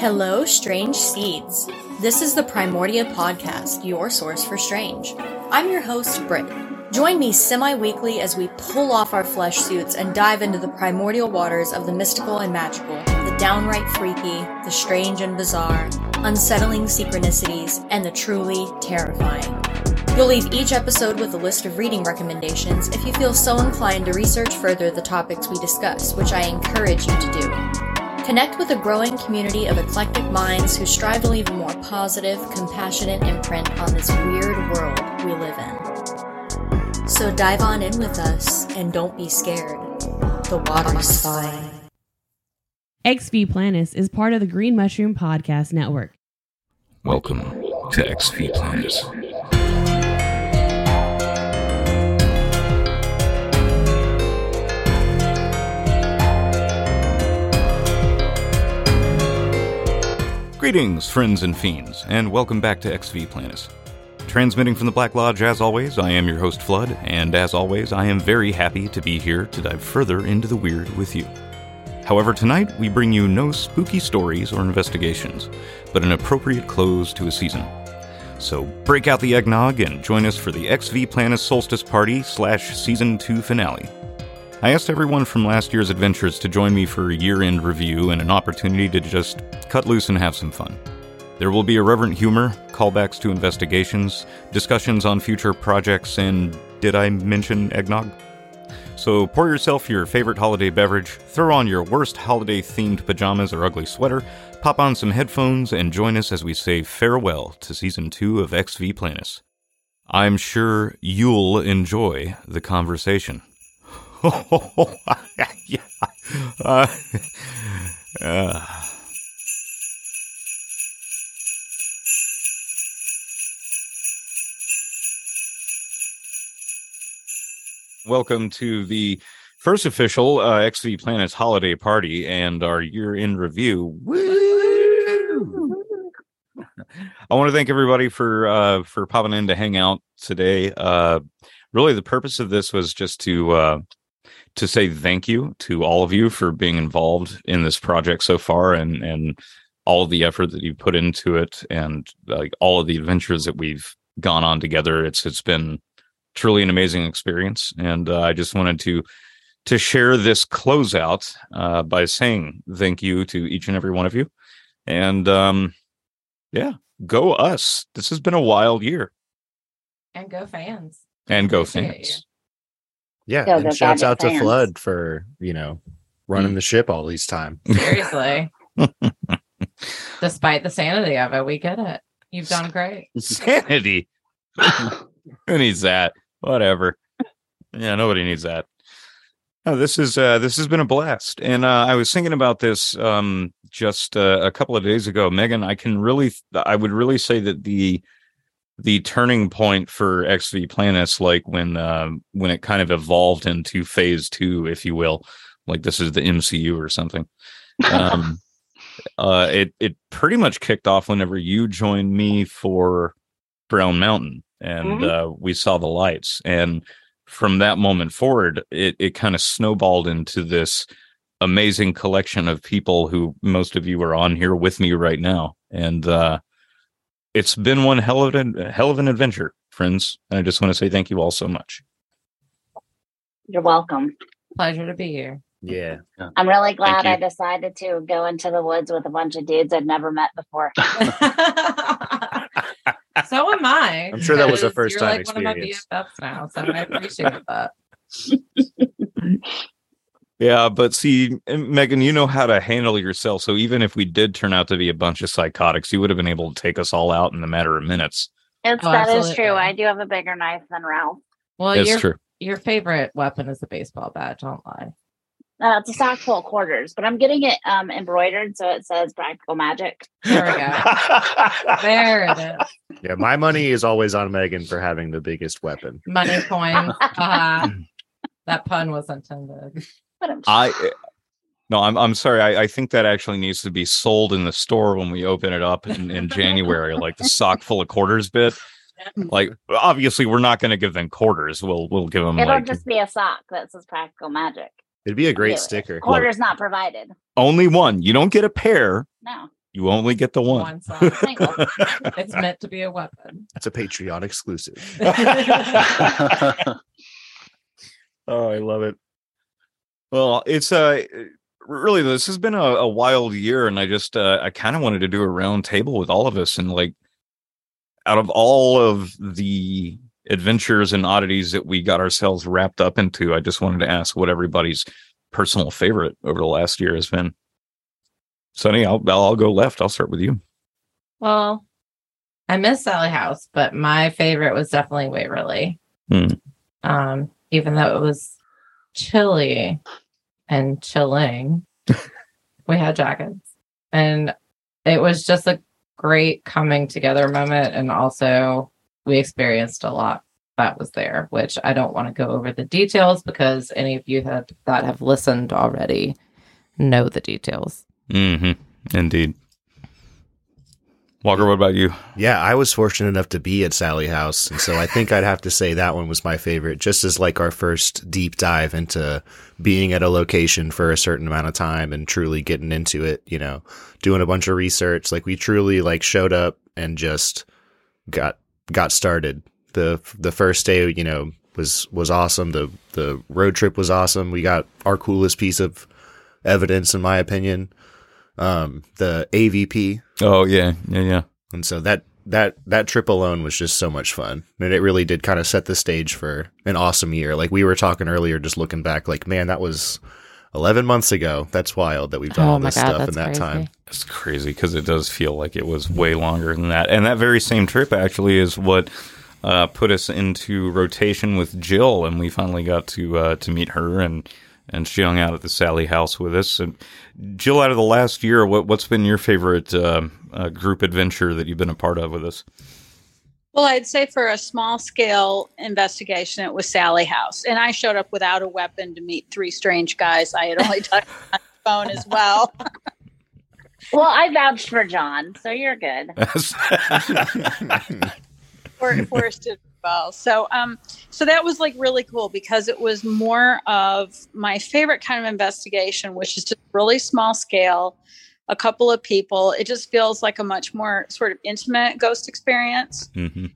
Hello, Strange Seeds. This is the Primordia Podcast, your source for strange. I'm your host, Britt. Join me semi weekly as we pull off our flesh suits and dive into the primordial waters of the mystical and magical, the downright freaky, the strange and bizarre, unsettling synchronicities, and the truly terrifying. You'll leave each episode with a list of reading recommendations if you feel so inclined to research further the topics we discuss, which I encourage you to do. Connect with a growing community of eclectic minds who strive to leave a more positive, compassionate imprint on this weird world we live in. So dive on in with us and don't be scared. The water's fine. XV Planets is part of the Green Mushroom Podcast Network. Welcome to XV Planets. Greetings, friends and fiends, and welcome back to XV Planets. Transmitting from the Black Lodge, as always, I am your host, Flood, and as always, I am very happy to be here to dive further into the weird with you. However, tonight we bring you no spooky stories or investigations, but an appropriate close to a season. So break out the eggnog and join us for the XV Planets Solstice Party slash Season 2 finale. I asked everyone from last year's adventures to join me for a year end review and an opportunity to just cut loose and have some fun. There will be irreverent humor, callbacks to investigations, discussions on future projects, and did I mention eggnog? So pour yourself your favorite holiday beverage, throw on your worst holiday themed pajamas or ugly sweater, pop on some headphones, and join us as we say farewell to season 2 of XV Planets. I'm sure you'll enjoy the conversation. Yeah. Uh. Welcome to the first official uh, XV Planets holiday party and our year in review. I want to thank everybody for uh, for popping in to hang out today. Uh, really, the purpose of this was just to uh, to say thank you to all of you for being involved in this project so far and and all of the effort that you put into it and like all of the adventures that we've gone on together. It's it's been truly an amazing experience, and uh, I just wanted to to share this closeout uh, by saying thank you to each and every one of you, and um, yeah, go us! This has been a wild year, And go fans. and go fans. Yeah, Go, and shouts Gadget out to. Flood for you know running the ship all these time. Seriously. Despite the sanity of it, we get it. You've done great. Sanity. Who needs that? Whatever. Yeah, nobody needs that. No, this is uh this has been a blast. And uh I was thinking about this um just uh, a couple of days ago. Megan, I can really I would really say that the the turning point for XV planets like when um when it kind of evolved into phase 2 if you will. Like this is the MCU or something. Um uh it it pretty much kicked off whenever you joined me for Brown Mountain and uh, we saw the lights. And from that moment forward, it, it kind of snowballed into this amazing collection of people who most of you are on here with me right now. And uh, it's been one hell of an hell of an adventure, friends. And I just want to say thank you all so much. You're welcome. Pleasure to be here. Yeah, I'm really glad. I decided to go into the woods with a bunch of dudes I'd never met before. so am I. I'm sure that was a because first you're time like one of my experience. BFFs now, so I appreciate that. Yeah, but see, Megan, you know how to handle yourself. So even if we did turn out to be a bunch of psychotics, you would have been able to take us all out in a matter of minutes. It's Oh, that is absolutely. true. I do have a bigger knife than Ralph. Well, That's your true. your favorite weapon is a baseball bat. Don't lie. Uh, it's a sock full of quarters, but I'm getting it um, embroidered so it says practical magic. There we go. There it is. yeah. My money is always on Megan for having the biggest weapon. Money coin. Uh, that pun was intended. But I'm I eh, no, I'm I'm sorry. I, I think that actually needs to be sold in the store when we open it up in, in January, like the sock full of quarters bit. Like obviously we're not going to give them quarters. We'll we'll give them It'll like just be a sock that says practical magic. It'd be a great Really. sticker. Quarters not provided. only one. You don't get a pair. No. You only get the one. One It's meant to be a weapon. It's a Patreon exclusive. Oh, I love it. Well, it's uh really this has been a, a wild year, and I just uh, I kind of wanted to do a round table with all of us, and like out of all of the adventures and oddities that we got ourselves wrapped up into, I just wanted to ask what everybody's personal favorite over the last year has been. Sonny, I'll I'll go left. I'll start with you. Well, I miss Sallie House, but my favorite was definitely Waverly. Hmm. Um, even though it was chilly and chilling, we had jackets. And it was just a great coming together moment. And also, we experienced a lot that was there, which I don't want to go over the details because any of you that, that have listened already know the details. Mm-hmm. Indeed. Walker, what about you? Yeah, I was fortunate enough to be at Sallie House, and so I think I'd have to say that one was my favorite, just as like our first deep dive into being at a location for a certain amount of time and truly getting into it, you know, doing a bunch of research. Like we truly like showed up and just got got started. The the first day, you know, was was awesome. The the road trip was awesome. We got our coolest piece of evidence in my opinion. Um the EVP Oh yeah, yeah, yeah. and so that that that trip alone was just so much fun. And it really did kind of set the stage for an awesome year. Like we were talking earlier just looking back like man that was 11 months ago. That's wild that we've done Oh all this God, stuff in that crazy. time. It's crazy because it does feel like it was way longer than that. And that very same trip actually is what uh, put us into rotation with Jill, and we finally got to uh, to meet her, and and she hung out at the Sallie house with us. And Jill, out of the last year, what what's been your favorite uh, uh, group adventure that you've been a part of with us? Well, I'd say for a small scale investigation, it was Sallie House. And I showed up without a weapon to meet three strange guys. I had only talked on the phone as well. Well, I vouched for John, so you're good. For, Forrest did well. So um so that was like really cool because it was more of my favorite kind of investigation, which is just really small scale, a couple of people. It just feels like a much more sort of intimate ghost experience. hmm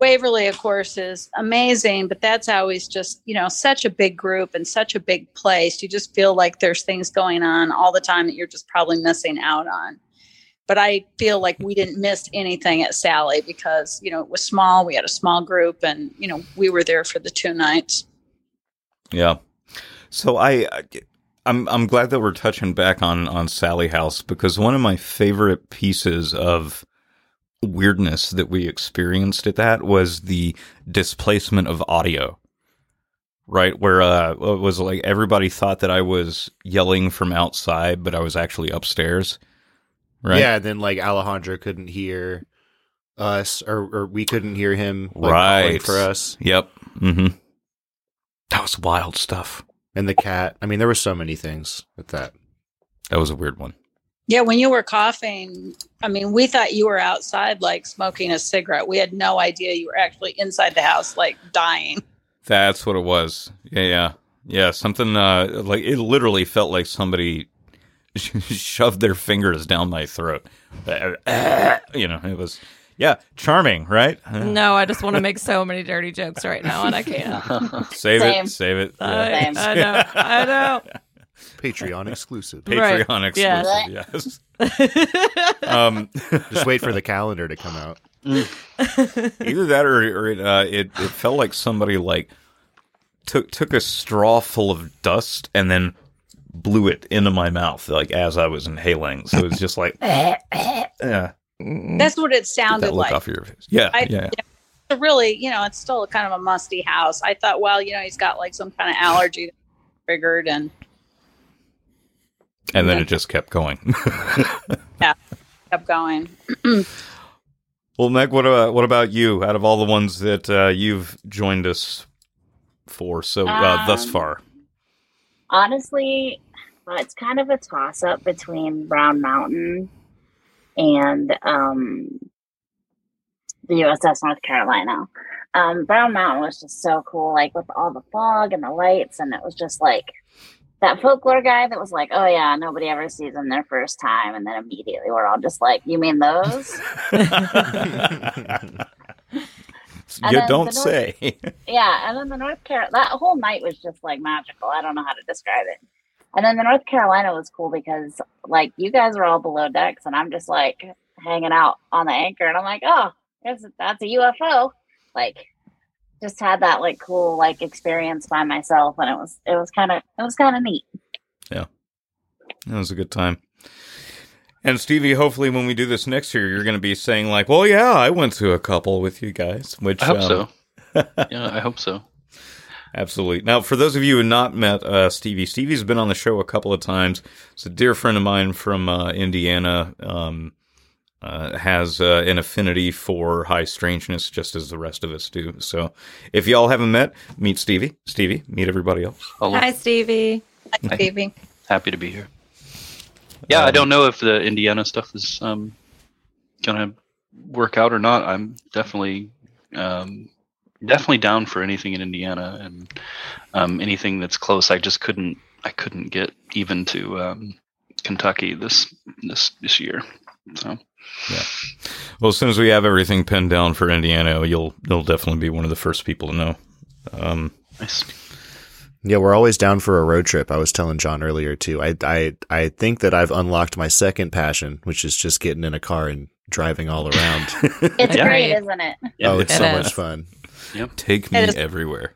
Waverly, of course, is amazing, but that's always just, you know, such a big group and such a big place. You just feel like there's things going on all the time that you're just probably missing out on. But I feel like we didn't miss anything at Sallie because, you know, it was small. We had a small group and, you know, we were there for the two nights. Yeah. So I, I'm I'm glad that we're touching back on on Sallie House because one of my favorite pieces of weirdness that we experienced at that was the displacement of audio. Right, where uh it was like everybody thought that I was yelling from outside, but I was actually upstairs. Right. Yeah, and then like Alejandro couldn't hear us or, or we couldn't hear him like, Right. for us. Yep. Mm-hmm. That was wild stuff. And the cat. I mean, there were so many things with that. That was a weird one. Yeah, when you were coughing, I mean, we thought you were outside like smoking a cigarette. We had no idea you were actually inside the house like dying. That's what it was. Yeah, yeah, yeah. Something uh, like it literally felt like somebody shoved their fingers down my throat. You know, it was yeah, charming, right? No, I just want to make so many dirty jokes right now, and I can't. Save Same. it, save it. I, Yeah. Same. I know. I know. Patreon exclusive. Right. Patreon Yeah. exclusive. Yes. um, Just wait for the calendar to come out. either that or, or it, uh, it it felt like somebody like took took a straw full of dust and then blew it into my mouth like as I was inhaling. So it was just like yeah, That's what it sounded that look like. off your face. Yeah, I- yeah. So really, you know, it's still kind of a musty house. I thought, well, you know, he's got like some kind of allergy triggered and And then it just kept going. Yeah, kept going. well, Meg, what about what about you? Out of all the ones that uh, you've joined us for so uh, thus Um, far, Honestly, it's kind of a toss up between Brown Mountain and um, the USS North Carolina. Um, Brown Mountain was just so cool, like with all the fog and the lights, and it was just like that folklore guy that was like, "Oh yeah, nobody ever sees them their first time," and then immediately we're all just like, "You mean those?" You don't North- say. yeah, and then the North Carolina that whole night was just like magical. I don't know how to describe it. And then the North Carolina was cool because like you guys are all below decks, and I'm just like hanging out on the anchor, and I'm like, "Oh, that's that's a UFO." Like, just had that like cool like experience by myself, and it was it was kind of it was kind of neat. Yeah, it was a good time. And Stevie, hopefully, when we do this next year, you're going to be saying like, "Well, yeah, I went to a couple with you guys." Which I hope um, so. Yeah, I hope so. Absolutely. Now, for those of you who have not met uh, Stevie, Stevie's been on the show a couple of times. He's a dear friend of mine from uh, Indiana. Um, uh, has uh, an affinity for high strangeness, just as the rest of us do. So, if y'all haven't met, meet Stevie. Stevie, meet everybody else. Hello. Hi, Stevie. Hi, Phoebe. Happy to be here. Yeah, I Um, don't know if the Indiana stuff is um, gonna work out or not. I'm definitely um, definitely down for anything in Indiana and um, anything that's close. I just couldn't I couldn't get even to um, Kentucky this this this year. So yeah. Well, as soon as we have everything pinned down for Indiana, you'll you'll definitely be one of the first people to know. Um, nice. Yeah, we're always down for a road trip. I was telling John earlier too. I I I think that I've unlocked my second passion, which is just getting in a car and driving all around. It's Yeah. great, isn't it? oh, it's It so is. much fun. Yep. Take me everywhere.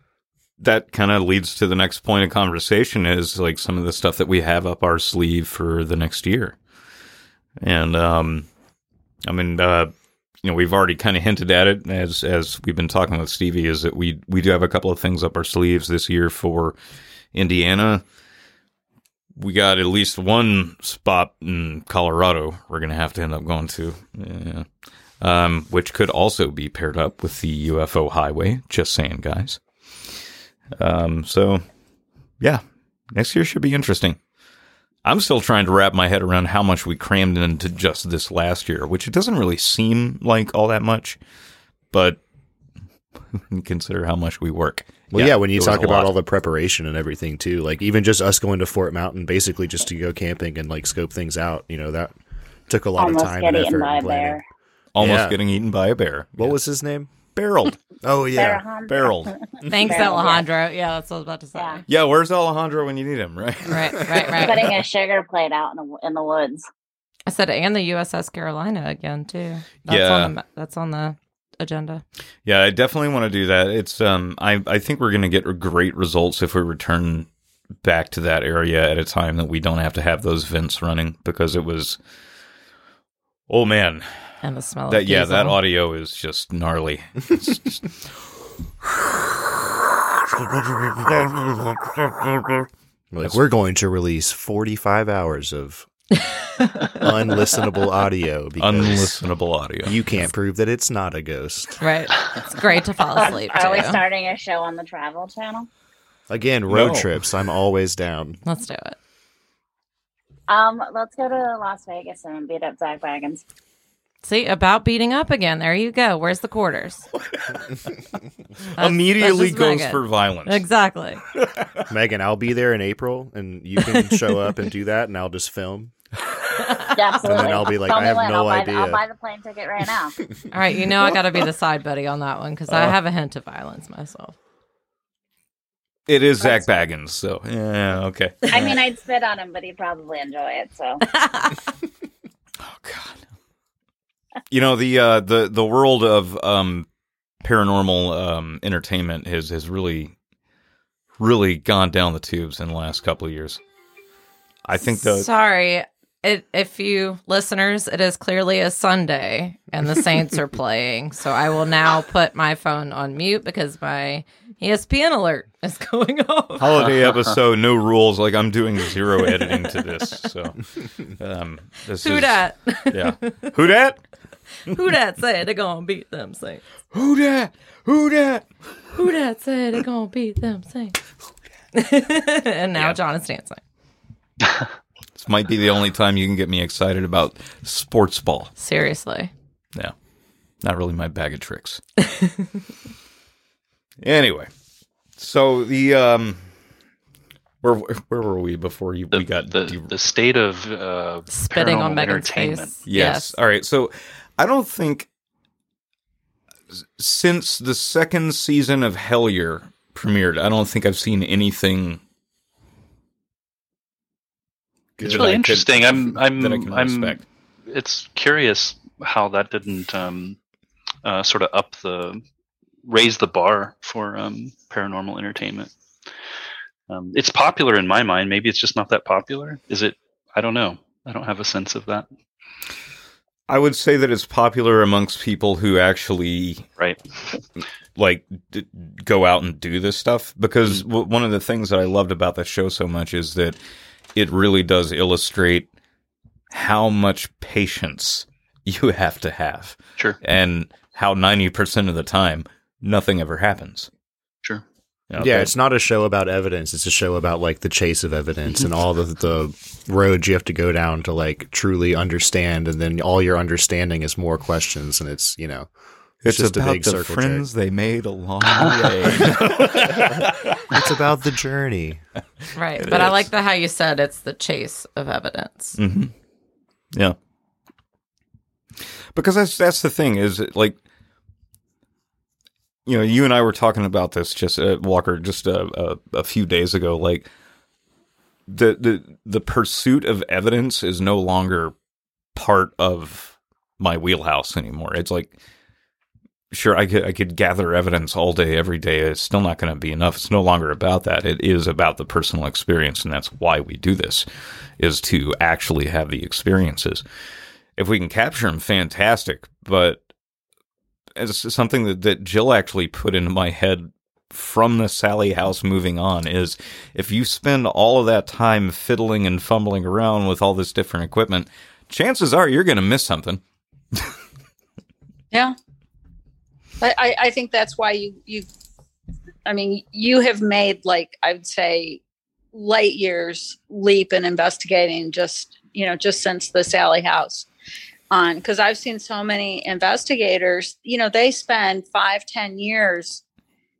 That kind of leads to the next point of conversation is like some of the stuff that we have up our sleeve for the next year. And um I mean uh you know, we've already kind of hinted at it as as we've been talking with Stevie is that we we do have a couple of things up our sleeves this year for Indiana. We got at least one spot in Colorado we're going to have to end up going to. Yeah um, which could also be paired up with the UFO highway. Just saying, guys. Um, so, yeah, next year should be interesting. I'm still trying to wrap my head around how much we crammed into just this last year, which it doesn't really seem like all that much, but consider how much we work. Well, yeah, when you talk about lot. all the preparation and everything too, like even just us going to Fort Mountain, basically just to go camping and like scope things out, you know, that took a lot Almost of time get and eaten effort by a and planning. bear. almost yeah. getting eaten by a bear. What Yeah. was his name? Barreled? Oh yeah, Bear barreled. Thanks, Barrel, yeah. Alejandro. Yeah. that's what I was about to say. Yeah. Yeah, where's Alejandro when you need him? Right. Right, right, right. Putting a sugar plate out in the in the woods. I said, and the USS Carolina again too. That's Yeah. on the, that's on the agenda. Yeah, I definitely want to do that. It's um I I think we're going to get great results if we return back to that area at a time that we don't have to have those vents running because it was Oh man, And the smell that of yeah, that audio is just gnarly. Just- like we're going to release forty-five hours of unlistenable audio because unlistenable audio. you can't prove that it's not a ghost. Right. It's great to fall asleep Are we too. starting a show on the Travel Channel? Again, road No. trips. I'm always down. Let's do it. Um, let's go to Las Vegas and beat up Zak Bagans. See, about beating up again. There you go. Where's the quarters? That's- Immediately that's just goes Megan. for violence. Exactly. Megan, I'll be there in April, and you can show up and do that, and I'll just film. Yeah, absolutely. And then I'll be like, Tell I me have when. no I'll buy, idea. I'll buy the plane ticket right now. All right. You know, I got to be the side buddy on that one because I uh-huh. have a hint of violence myself. It is Zak Bagans, so yeah, okay. I mean, I'd spit on him, but he'd probably enjoy it. So Oh God. You know the uh, the the world of um, paranormal um, entertainment has has really really gone down the tubes in the last couple of years. I think the Sorry. It, if you listeners, it is clearly a Sunday and the Saints are playing. So I will now put my phone on mute because my ESPN alert is going off. holiday episode, no rules. Like I'm doing zero editing to this, so um, this Who is dat? yeah. Who dat? Who dat said they're gonna beat them Saints? Who dat? Who dat? Who dat said they're gonna beat them Saints? and now John is dancing. This might be the only time you can get me excited about sports ball. Seriously. Yeah. Not really my bag of tricks. anyway, so the um Where where were we before you The, we got the, de- the state of uh, Spitting on Megan's entertainment. face. Yes. All right. So I don't think since the second season of Hellier premiered, I don't think I've seen anything. It's really I could- interesting. I'm I'm I'm respect. it's curious how that didn't um, uh, sort of up the raise the bar for um, paranormal entertainment. Um, it's popular in my mind. Maybe it's just not that popular. Is it? I don't know. I don't have a sense of that. I would say that it's popular amongst people who actually Right. like d- go out and do this stuff because mm. w- one of the things that I loved about the show so much is that it really does illustrate how much patience you have to have Sure. and how 90% of the time nothing ever happens. Sure. Yeah, that- it's not a show about evidence. It's a show about like the chase of evidence and all the the roads you have to go down to like truly understand, and then all your understanding is more questions, and it's you know it's, just a about big the circle friends they made along the way. it's about the journey. Right. It but I like the how you said it's the chase of evidence. hmm Yeah. Because that's that's the thing is it, like you know you and I were talking about this just uh, Walker just a, a a few days ago like the the the pursuit of evidence is no longer part of my wheelhouse anymore. It's like sure I could I could gather evidence all day every day. It's still not going to be enough. It's no longer about that. It is about the personal experience and that's why we do this is to actually have the experiences. If we can capture them fantastic, but it's something that, that Jill actually put into my head from the Sallie house moving on is if you spend all of that time fiddling and fumbling around with all this different equipment, chances are you're going to miss something. Yeah. But I, I think that's why you, you, I mean, you have made like, I would say light years leap in investigating just, you know, just since the Sallie house on. Cause I've seen so many investigators, you know, they spend five, ten years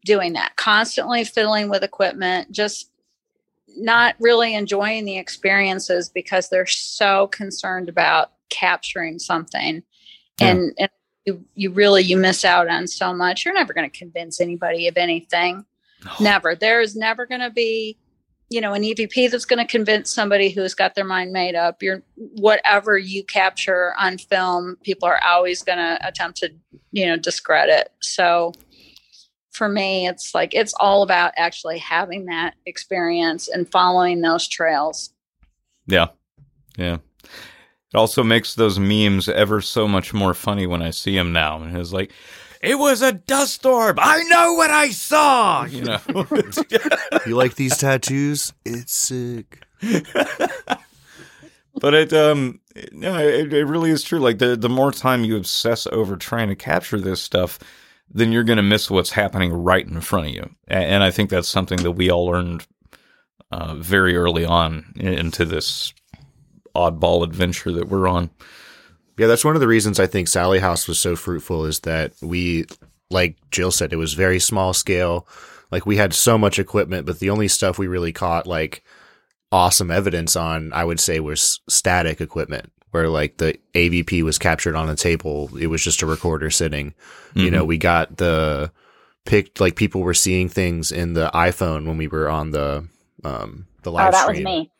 doing that, constantly fiddling with equipment, just not really enjoying the experiences because they're so concerned about capturing something. Yeah. And, and you, you really you miss out on so much you're never going to convince anybody of anything never there is never going to be you know an evp that's going to convince somebody who's got their mind made up you're whatever you capture on film people are always going to attempt to you know discredit so for me it's like it's all about actually having that experience and following those trails Yeah. Yeah. It also makes those memes ever so much more funny when I see them now. And it's like, it was a dust orb. I know what I saw. You know, You like these tattoos? It's sick. but it um no, it, it really is true. Like the the more time you obsess over trying to capture this stuff, then you're going to miss what's happening right in front of you. A- And I think that's something that we all learned uh, very early on into this oddball adventure that we're on. Yeah, that's one of the reasons I think Sallie House was so fruitful is that we, like Jill said, it was very small scale. Like we had so much equipment, but the only stuff we really caught like awesome evidence on, I would say, was static equipment, where like the EVP was captured on a table. It was just a recorder sitting. You know, we got the picked like people were seeing things in the iPhone when we were on the um the live Oh, that was stream. me.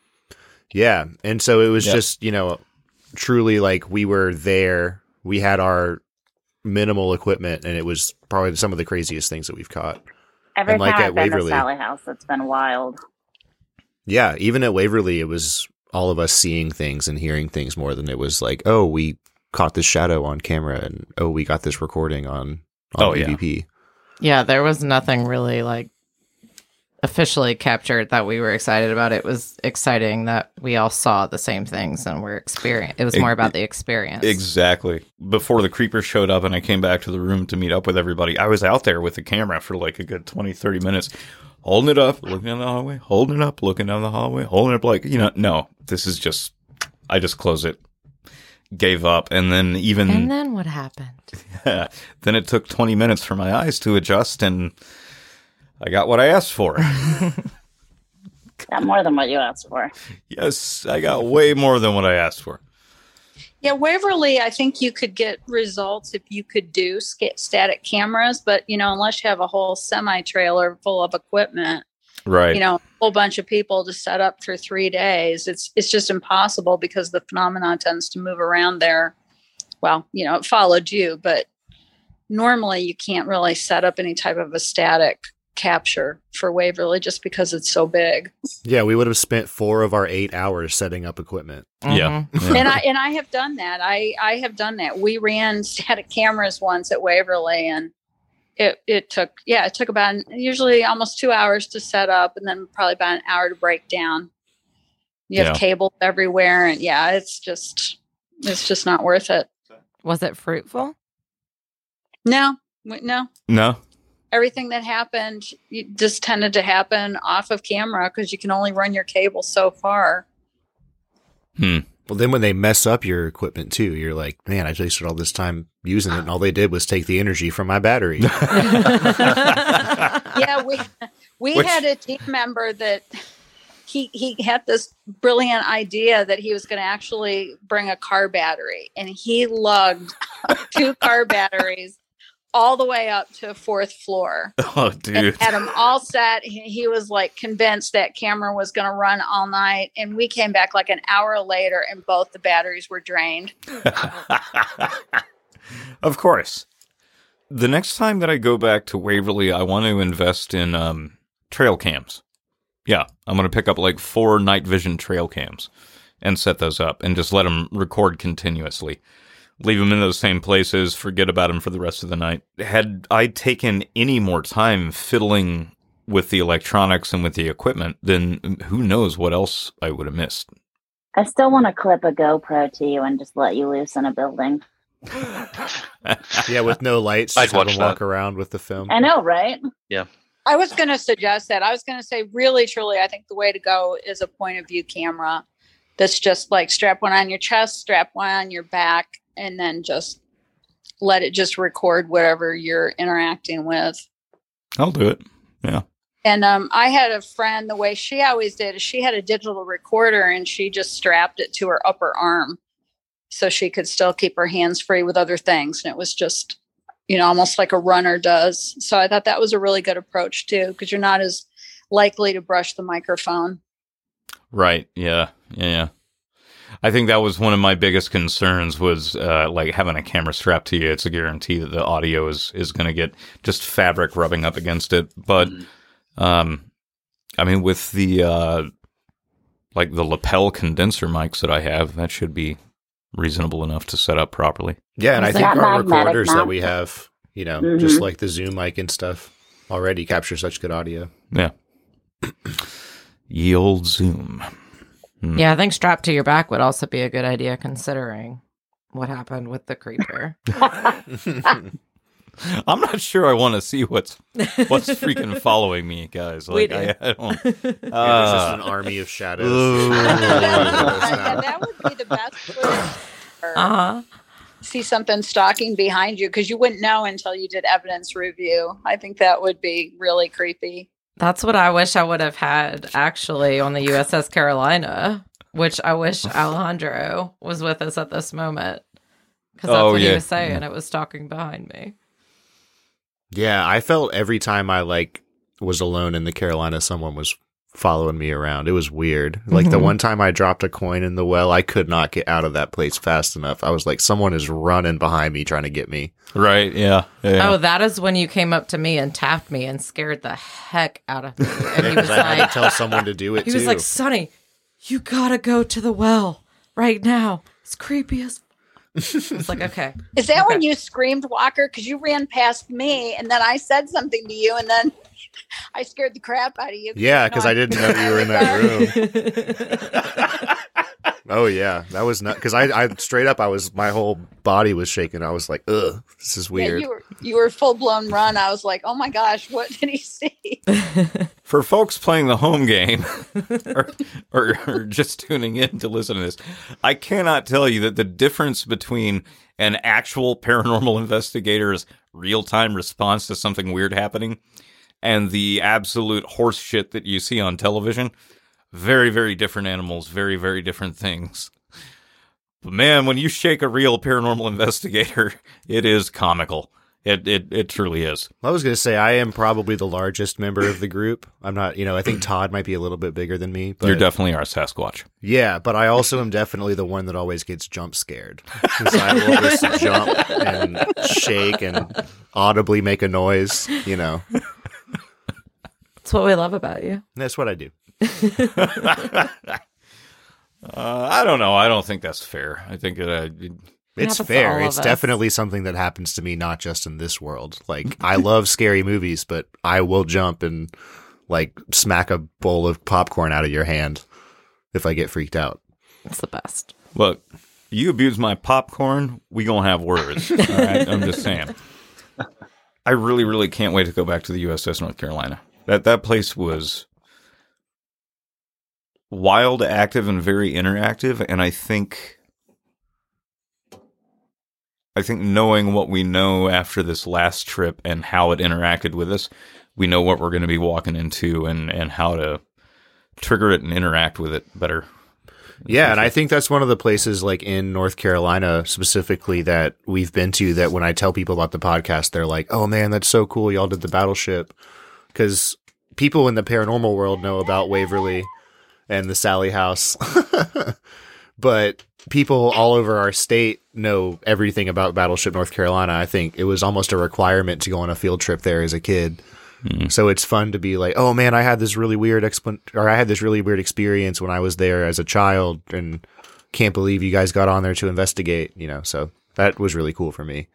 Yeah. And so it was Yep. just, you know, truly like we were there. We had our minimal equipment and it was probably some of the craziest things that we've caught. Every And like time at I've been Waverly. to Sallie House, it's been wild. Yeah. Even at Waverly, it was all of us seeing things and hearing things more than it was like, oh, we caught this shadow on camera and oh, we got this recording on, on Oh, yeah. EVP. Yeah, there was nothing really like officially captured that we were excited about. It was exciting that we all saw the same things and were experience. It was more about the experience. Exactly. Before the creeper showed up and I came back to the room to meet up with everybody, I was out there with the camera for like a good 20, 30 minutes, holding it up, looking down the hallway, holding it up, looking down the hallway, holding it up like, you know, no, this is just, I just close it, gave up. And then even, and then what happened? Yeah, then it took 20 minutes for my eyes to adjust and I got what I asked for. Got more than what you asked for. Yes, I got way more than what I asked for. Yeah, Waverly, I think you could get results if you could do sca- static cameras, but you know, unless you have a whole semi trailer full of equipment, Right. you know, a whole bunch of people to set up for three days, it's it's just impossible because the phenomenon tends to move around there. Well, you know, it followed you, but normally you can't really set up any type of a static capture for Waverly just because it's so big. Yeah, we would have spent four of our eight hours setting up equipment. yeah. Mhm. yeah. and I and I have done that. I I have done that. We ran static cameras once at Waverly, and it it took yeah it took about usually almost two hours to set up, and then probably about an hour to break down. You have Yeah. cables everywhere, and yeah, it's just it's just not worth it. Was it fruitful? No, no. no. Everything that happened just tended to happen off of camera because you can only run your cable so far. Hmm. Well, then when they mess up your equipment too, you're like, man, I wasted all this time using it, and all they did was take the energy from my battery. yeah, we we Which- had a team member that he he had this brilliant idea that he was going to actually bring a car battery, and he lugged two car batteries all the way up to fourth floor Oh, and dude. had them all set. He, he was like convinced that camera was going to run all night, and we came back like an hour later, and both the batteries were drained. of course. The next time that I go back to Waverly, I want to invest in um, trail cams. Yeah, I'm going to pick up like four night vision trail cams and set those up and just let them record continuously. Leave them in those same places, forget about them for the rest of the night. Had I taken any more time fiddling with the electronics and with the equipment, then who knows what else I would have missed. I still want to clip a GoPro to you and just let you loose in a building. yeah, with no lights, I'd just have watch walk around with the film. I know, right? Yeah. I was going to suggest that. I was going to say, really, truly, I think the way to go is a point of view camera that's just like strap one on your chest, strap one on your back, and then just let it just record whatever you're interacting with. I'll do it. Yeah. And um, I had a friend, the way she always did is she had a digital recorder and she just strapped it to her upper arm so she could still keep her hands free with other things. And it was just, you know, almost like a runner does. So I thought that was a really good approach too, because you're not as likely to brush the microphone. Right. Yeah. Yeah. Yeah. I think that was one of my biggest concerns was uh, like having a camera strapped to you. It's a guarantee that the audio is is going to get just fabric rubbing up against it. But um, I mean, with the uh, like the lapel condenser mics that I have, that should be reasonable enough to set up properly. Yeah, and I think our recorders that we have, you know, Mhm. just like the Zoom mic and stuff, already capture such good audio. Yeah. Ye old Zoom. Yeah, I think strapped to your back would also be a good idea considering what happened with the creeper. I'm not sure I want to see what's what's freaking following me, guys. We Like I, I don't. Yeah, there's just Uh, an army of shadows. That would be the best. Uh-huh. See something stalking behind you because you wouldn't know until you did evidence review. I think that would be really creepy. That's what I wish I would have had actually on the USS Carolina, which I wish Alejandro was with us at this moment. Because that's Oh, what yeah. he was saying. It was stalking behind me. Yeah, I felt every time I like was alone in the Carolina, someone was following me around. It was weird. Like the Mhm. one time I dropped a coin in the well, I could not get out of that place fast enough. I was like, someone is running behind me trying to get me. Right? Yeah. yeah. Oh, that is when you came up to me and tapped me and scared the heck out of me. And he was I had like, to tell someone to do it he too. was like, Sonny, you gotta go to the well right now. It's creepy as. I was like, okay. Is that when you screamed, Walker? Because you ran past me, and then I said something to you, and then I scared the crap out of you. yeah, because I didn't know you were in that room. Oh yeah, that was not because I, I straight up I was my whole body was shaking. I was like, ugh, this is Yeah, weird. you were you were full blown run. I was like, oh my gosh, what did he see? For folks playing the home game or, or, or just tuning in to listen to this, I cannot tell you that the difference between an actual paranormal investigator's real time response to something weird happening and the absolute horse shit that you see on television. Very, very different animals, very, very different things. But man, when you shake a real paranormal investigator, it is comical. It it it truly is. I was going to say I am probably the largest member of the group. I'm not, you know, I think Todd might be a little bit bigger than me, but You're definitely our Sasquatch. yeah, but I also am definitely the one that always gets jump scared. 'Cause I will just jump and shake and audibly make a noise, you know. That's what we love about you. That's what I do. Uh, I don't know. I don't think that's fair. I think it, uh, it- It's fair. It's us. definitely something that happens to me, not just in this world. Like I love scary movies, but I will jump and like smack a bowl of popcorn out of your hand if I get freaked out. It's the best. look. You abuse my popcorn, we gonna have words. All right, I'm just saying. I really, really can't wait to go back to the USS North Carolina. That that place was wild, active, and very interactive. And I think, I think knowing what we know after this last trip and how it interacted with us, we know what we're going to be walking into and and how to trigger it and interact with it better. Yeah, and I think that's one of the places like in North Carolina specifically that we've been to that when I tell people about the podcast, they're like, "Oh man, that's so cool! Y'all did the battleship." Because people in the paranormal world know about Waverly and the Sallie House, but people all over our state know everything about Battleship North Carolina. I think it was almost a requirement to go on a field trip there as a kid. Hmm. So it's fun to be like, oh man, I had this really weird explan or I had this really weird experience when I was there as a child, and can't believe you guys got on there to investigate. You know, so that was really cool for me.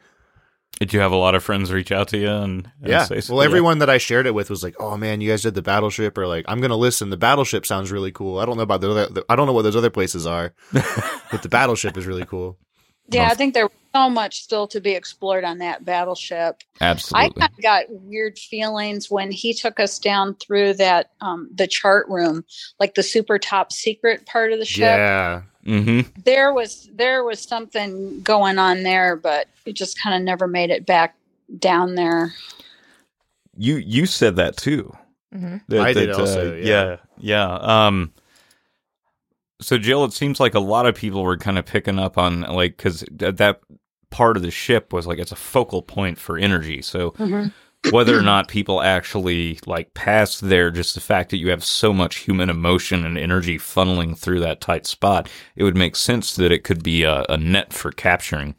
Did you have a lot of friends reach out to you and, and yeah. say so? Well, everyone that I shared it with was like, "Oh man, you guys did the battleship," or like, "I'm gonna listen. The battleship sounds really cool." I don't know about the other. I don't know what those other places are, but the battleship is really cool. Yeah, I think there's so much still to be explored on that battleship. Absolutely, I kind of got weird feelings when he took us down through that um, the chart room, like the super top secret part of the ship. Yeah. Mm-hmm. There was there was something going on there, but it just kind of never made it back down there. You you said that too. hmm That- I did that, uh, also, yeah. yeah. Yeah. Um. So Jill, it seems like a lot of people were kind of picking up on like because th- that part of the ship was like it's a focal point for energy. So whether or not people actually like pass there, just the fact that you have so much human emotion and energy funneling through that tight spot, it would make sense that it could be a, a net for capturing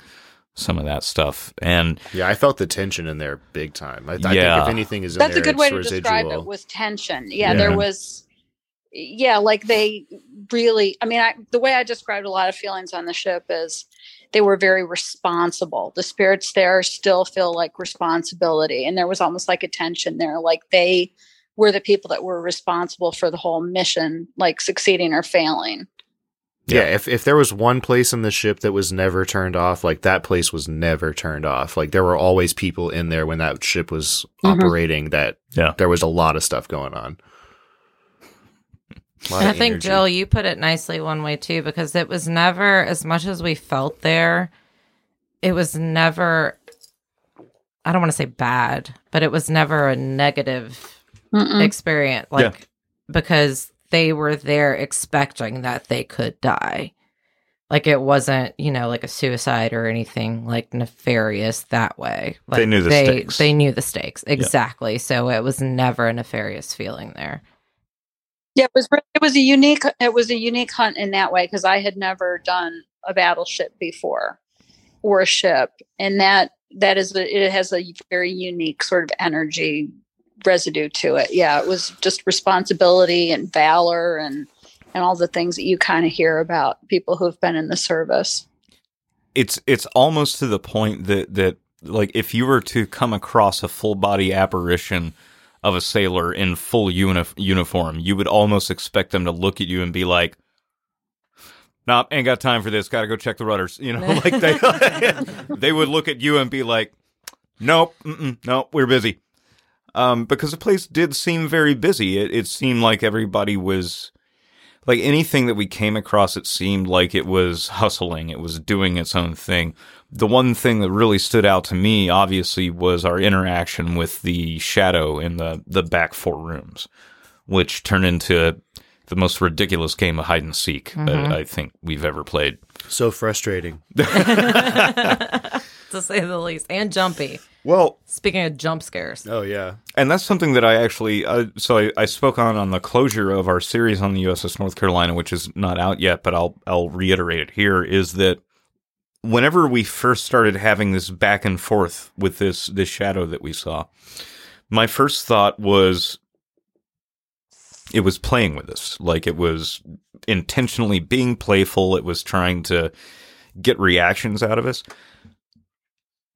some of that stuff. And Yeah, I felt the tension in there big time. I, I think Yeah. if anything is in That's there, a good way it's to describe it was tension. Yeah, Yeah. there was yeah, like they really I mean, I the way I described a lot of feelings on the ship is they were very responsible. The spirits there still feel like responsibility and there was almost like a tension there like they were the people that were responsible for the whole mission like succeeding or failing. Yeah, if if there was one place in the ship that was never turned off, like that place was never turned off. Like there were always people in there when that ship was Mhm. operating. That Yeah. there was a lot of stuff going on. A lot And I of think energy. Jill, you put it nicely one way too, because it was never as much as we felt there. It was never. I don't want to say bad, but it was never a negative Mm-mm. experience. Like because they were there expecting that they could die. Like it wasn't, you know, like a suicide or anything like nefarious that way. Like They knew the they, stakes. They knew the stakes exactly. So it was never a nefarious feeling there. Yeah, it was it was a unique it was a unique hunt in that way because I had never done a battleship before or a ship, and that that is a, it has a very unique sort of energy residue to it. Yeah, it was just responsibility and valor and and all the things that you kind of hear about people who've been in the service. it's it's almost to the point that that like if you were to come across a full body apparition of a sailor in full uni- uniform, you would almost expect them to look at you and be like, "Nope, ain't got time for this. Got to go check the rudders." You know, like they they would look at you and be like, "Nope, nope, we're busy." Um, because the place did seem very busy. It it seemed like everybody was like anything that we came across, it seemed like it was hustling. It was doing its own thing. The one thing that really stood out to me, obviously, was our interaction with the shadow in the, the back four rooms, which turned into the most ridiculous game of hide and seek Mhm. that I think we've ever played. So frustrating. to say the least, and jumpy. Well, Speaking of jump scares, Oh yeah. and that's something that I actually uh, so I, I spoke on on the closure of our series on the USS North Carolina, which is not out yet, but I'll I'll reiterate it here is that whenever we first started having this back and forth with this this shadow that we saw, my first thought was it was playing with us, like it was intentionally being playful. It was trying to get reactions out of us.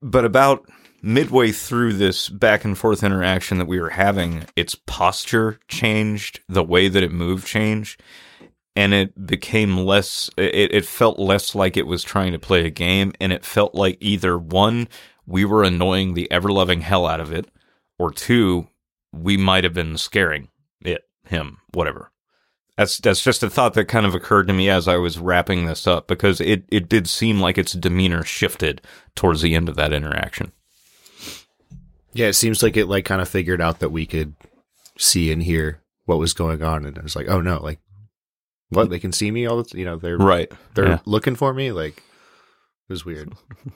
But about midway through this back and forth interaction that we were having, its posture changed, the way that it moved changed, and it became less, it, it felt less like it was trying to play a game, and it felt like either one, we were annoying the ever loving hell out of it, or two, we might have been scaring it, him, whatever. That's that's just a thought that kind of occurred to me as I was wrapping this up because it, it did seem like its demeanor shifted towards the end of that interaction. Yeah, it seems like it like kind of figured out that we could see and hear what was going on, and it was like, oh no, like what they can see me all the t- you know they're Right. they're Yeah. looking for me like it was weird.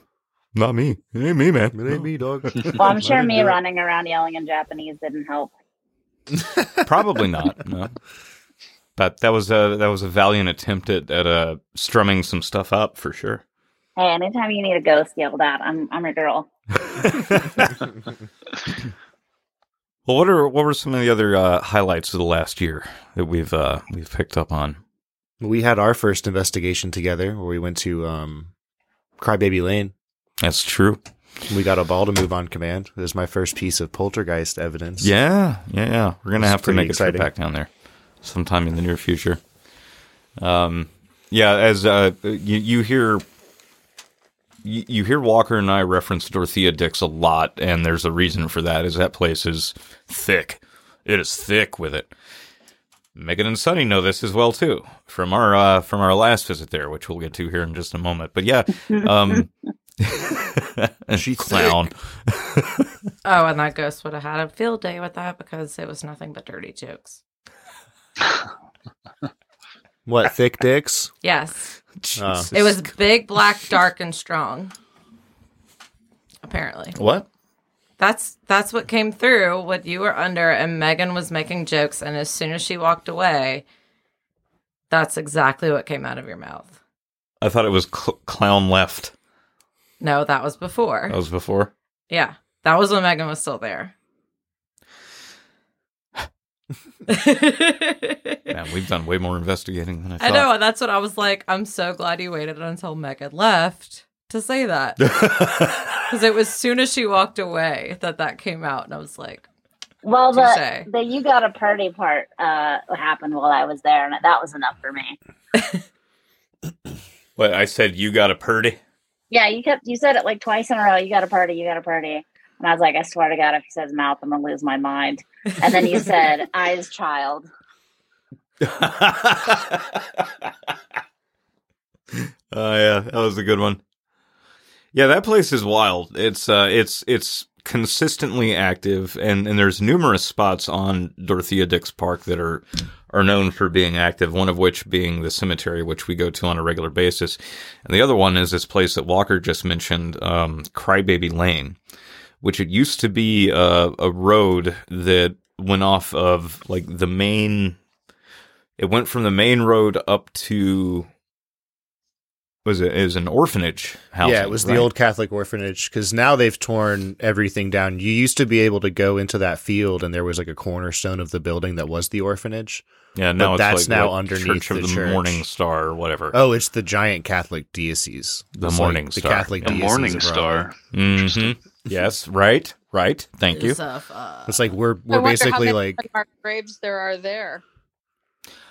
Not me. It ain't me, man. It ain't me, dog. Well, I'm sure me running around yelling in Japanese didn't help. Probably not. No. But that was a that was a valiant attempt at at uh, strumming some stuff up for sure. Hey, anytime you need a ghost yelled at, I'm I'm your girl. Well, what are what were some of the other uh, highlights of the last year that we've uh, we've picked up on? we had our first investigation together where we went to um Crybaby Lane. That's true. We got a ball to move on command. It was my first piece of poltergeist evidence. Yeah, yeah, yeah. We're gonna It's have to make a exciting. trip back down there sometime in the near future. Um, yeah, as uh, you you hear. You, you hear Walker and I reference Dorothea Dix a lot, and there's a reason for that. Is that place is thick? It is thick with it. Megan and Sunny know this as well too from our uh, from our last visit there, which we'll get to here in just a moment. But yeah, um, She clown. oh, and that ghost would have had a field day with that because it was nothing but dirty jokes. What thick dicks? Yes, Oh. it was big, black, dark, and strong. Apparently, What? that's that's what came through. What you were under, and Megan was making jokes, and as soon as she walked away, that's exactly what came out of your mouth. I thought it was cl- clown left. No, that was before. That was before. Yeah, that was when Megan was still there. Man, we've done way more investigating than I thought. I thought. know, that's what I was like. I'm so glad you waited until Megan left to say that because it was soon as she walked away that that came out, and I was like, Well, the Touche. the you got a party part uh happened while I was there, and that was enough for me. What I said, you got a purdy. Yeah, you kept you said it like twice in a row. You got a party, you got a party, and I was like, I swear to God, if he says mouth, I'm gonna lose my mind. And then you said eyes, child. Oh yeah, that was a good one. Yeah, that place is wild. It's uh, it's it's consistently active, and and there's numerous spots on Dorothea Dix Park that are are known for being active. One of which being the cemetery, which we go to on a regular basis, and the other one is this place that Walker just mentioned, um, Crybaby Lane, which it used to be a, a road that went off of like the main. It went from the main road up to was it is an orphanage house. yeah, it was the old Catholic orphanage because now they've torn everything down. You used to be able to go into that field, and there was like a cornerstone of the building that was the orphanage. Yeah, now but it's that's like, now what, underneath Church of the the, church. Morning Star or whatever. Oh, it's the giant Catholic diocese. The It's Morning like Star. The Catholic A diocese morning of Rome. star. hmm yes, right, right. Thank you. Is of, uh, It's like we're we're wonder how basically many like unmarked graves there are there.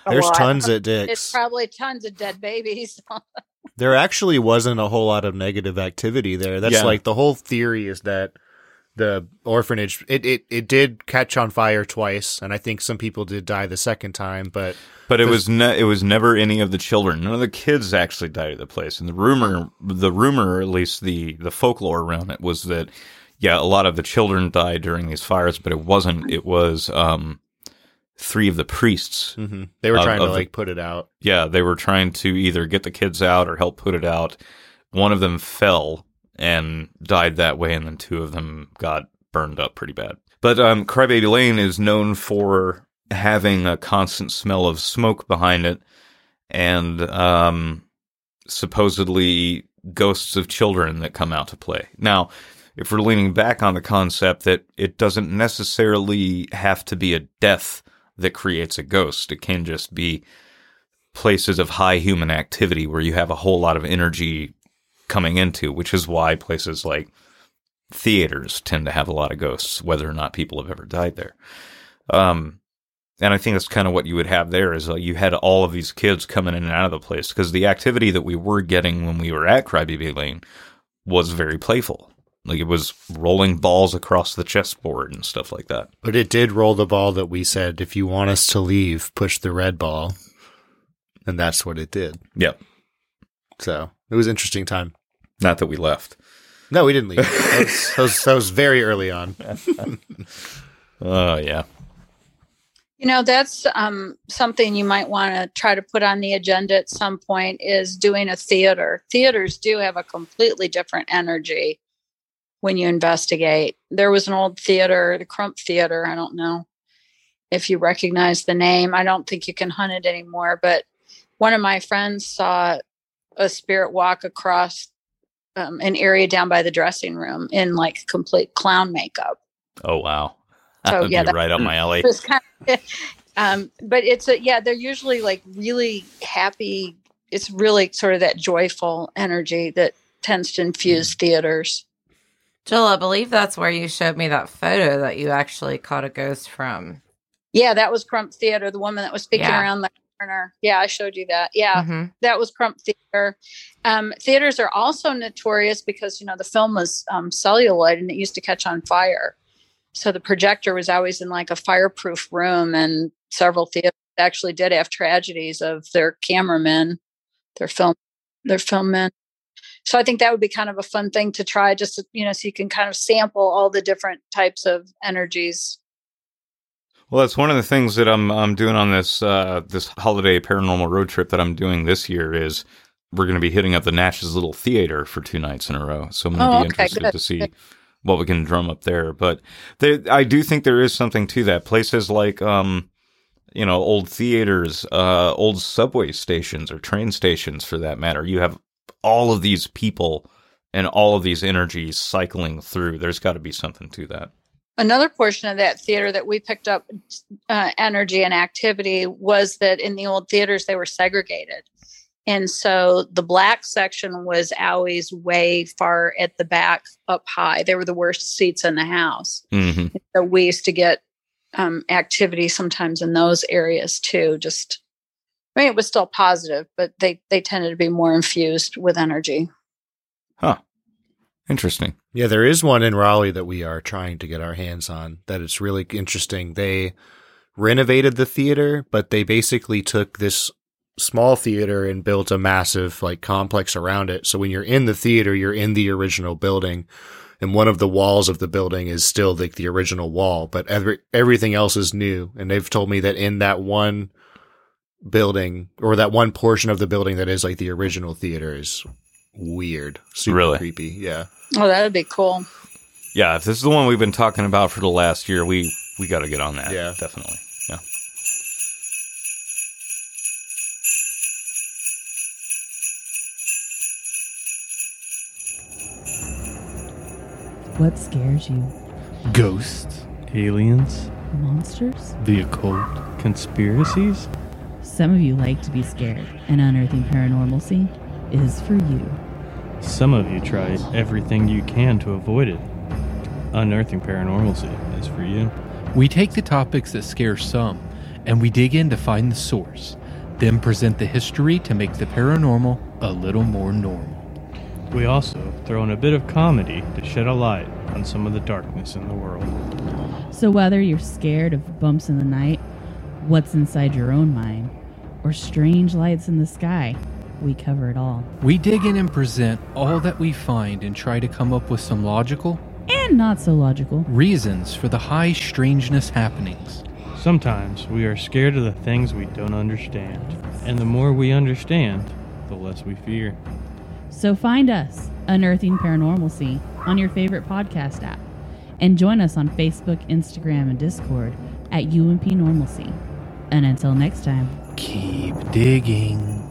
there's lot. tons at It's Dix. probably tons of dead babies. there actually wasn't a whole lot of negative activity there. That's Yeah. like the whole theory is that the orphanage it, it it did catch on fire twice, and I think some people did die the second time, but But it was ne- it was never any of the children. None of the kids actually died at the place. And the rumor, the rumor, or at least the the folklore around it, was that yeah, a lot of the children died during these fires, but it wasn't. It was um, three of the priests. hmm They were Of- trying to of the- like put it out. Yeah, they were trying to either get the kids out or help put it out. One of them fell and died that way, and then two of them got burned up pretty bad. But um, Crybaby Lane is known for having a constant smell of smoke behind it, and um, supposedly ghosts of children that come out to play. Now, if we're leaning back on the concept that it doesn't necessarily have to be a death that creates a ghost, it can just be places of high human activity where you have a whole lot of energy coming into, which is why places like theaters tend to have a lot of ghosts, whether or not people have ever died there. Um, and I think that's kind of what you would have there is uh, you had all of these kids coming in and out of the place because the activity that we were getting when we were at Crybaby Lane was very playful. Like it was rolling balls across the chessboard and stuff like that. But it did roll the ball that we said, if you want us to leave, push the red ball. And that's what it did. Yep. So it was an interesting time. Not that we left. No, we didn't leave. that, was, that, was, that was very early on. Oh, yeah. You know, that's um, something you might want to try to put on the agenda at some point is doing a theater. Theaters do have a completely different energy when you investigate. There was an old theater, the Crump Theater. I don't know if you recognize the name. I don't think you can hunt it anymore, but one of my friends saw a spirit walk across um, an area down by the dressing room in like complete clown makeup. Oh, wow. So, That would yeah, be that- right up my alley. It was kind of, um, but it's a, yeah, they're usually like really happy. It's really sort of that joyful energy that tends to infuse theaters. Jill, I believe that's where you showed me that photo that you actually caught a ghost from. Yeah, that was Crump Theater, the woman that was speaking Yeah. around the corner. Yeah, I showed you that. Yeah, Mhm. that was Crump Theater. Um, theaters are also notorious because you know the film was um, celluloid and it used to catch on fire. So the projector was always in like a fireproof room, and several theaters actually did have tragedies of their cameramen, their film, their film men. So I think that would be kind of a fun thing to try, just to, you know, so you can kind of sample all the different types of energies. Well, that's one of the things that I'm I'm doing on this uh, this holiday paranormal road trip that I'm doing this year is we're going to be hitting up the Nash's Little Theater for two nights in a row. So I'm going to Oh, be okay, interested good, to see good. What we can drum up there. But I do think there is something to that. Places like um, you know, old theaters, uh, old subway stations or train stations, for that matter. You have all of these people and all of these energies cycling through. There's got to be something to that. another portion of that theater that we picked up uh, energy and activity was that in the old theaters they were segregated and so the black section was always way far at the back up high they were the worst seats in the house hmm so we used to get um, activity sometimes in those areas too just i mean it was still positive but they they tended to be more infused with energy Huh. Interesting. Yeah, there is one in Raleigh that we are trying to get our hands on that it's really interesting. They renovated the theater, but they basically took this small theater and built a massive like complex around it. So when you're in the theater, you're in the original building and one of the walls of the building is still like the original wall, but every, everything else is new. And they've told me that in that one building or that one portion of the building that is like the original theater is weird, super Really? creepy. Yeah. oh that would be cool Yeah, if this is the one we've been talking about for the last year, we we got to get on that. Yeah. definitely. What scares you? Ghosts, aliens, Monsters? the occult, conspiracies. Some of you like to be scared, and unearthing paranormalcy is for you. Some of you try everything you can to avoid it. Unearthing paranormalcy is for you. We take the topics that scare some and we dig in to find the source, then present the history to make the paranormal a little more normal. We also throw in a bit of comedy to shed a light on some of the darkness in the world. So, whether you're scared of bumps in the night, what's inside your own mind, or strange lights in the sky, we cover it all. We dig in and present all that we find and try to come up with some logical And not so logical. reasons for the high strangeness happenings. Sometimes we are scared of the things we don't understand. And the more we understand, the less we fear. So find us, Unearthing Paranormalcy, on your favorite podcast app. And join us on Facebook, Instagram, and Discord at UMP Normalcy. And until next time, Keep digging.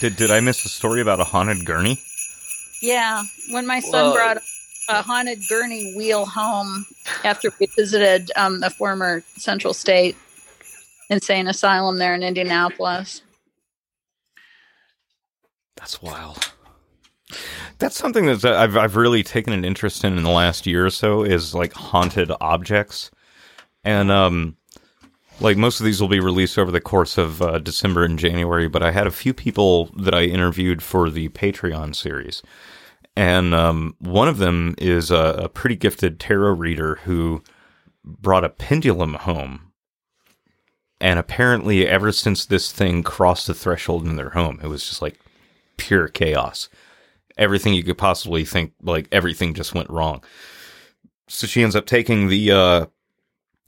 Did did I miss a story about a haunted gurney? Yeah, when my son Whoa. brought a haunted gurney wheel home after we visited um, the former Central State Insane Asylum there in Indianapolis. That's wild. That's something that I've I've really taken an interest in in the last year or so is like haunted objects, and um, like most of these will be released over the course of uh, December and January. But I had a few people that I interviewed for the Patreon series, and um, one of them is a, a pretty gifted tarot reader who brought a pendulum home. And apparently, ever since this thing crossed the threshold in their home, it was just like pure chaos. Everything you could possibly think, like everything just went wrong. So she ends up taking the uh,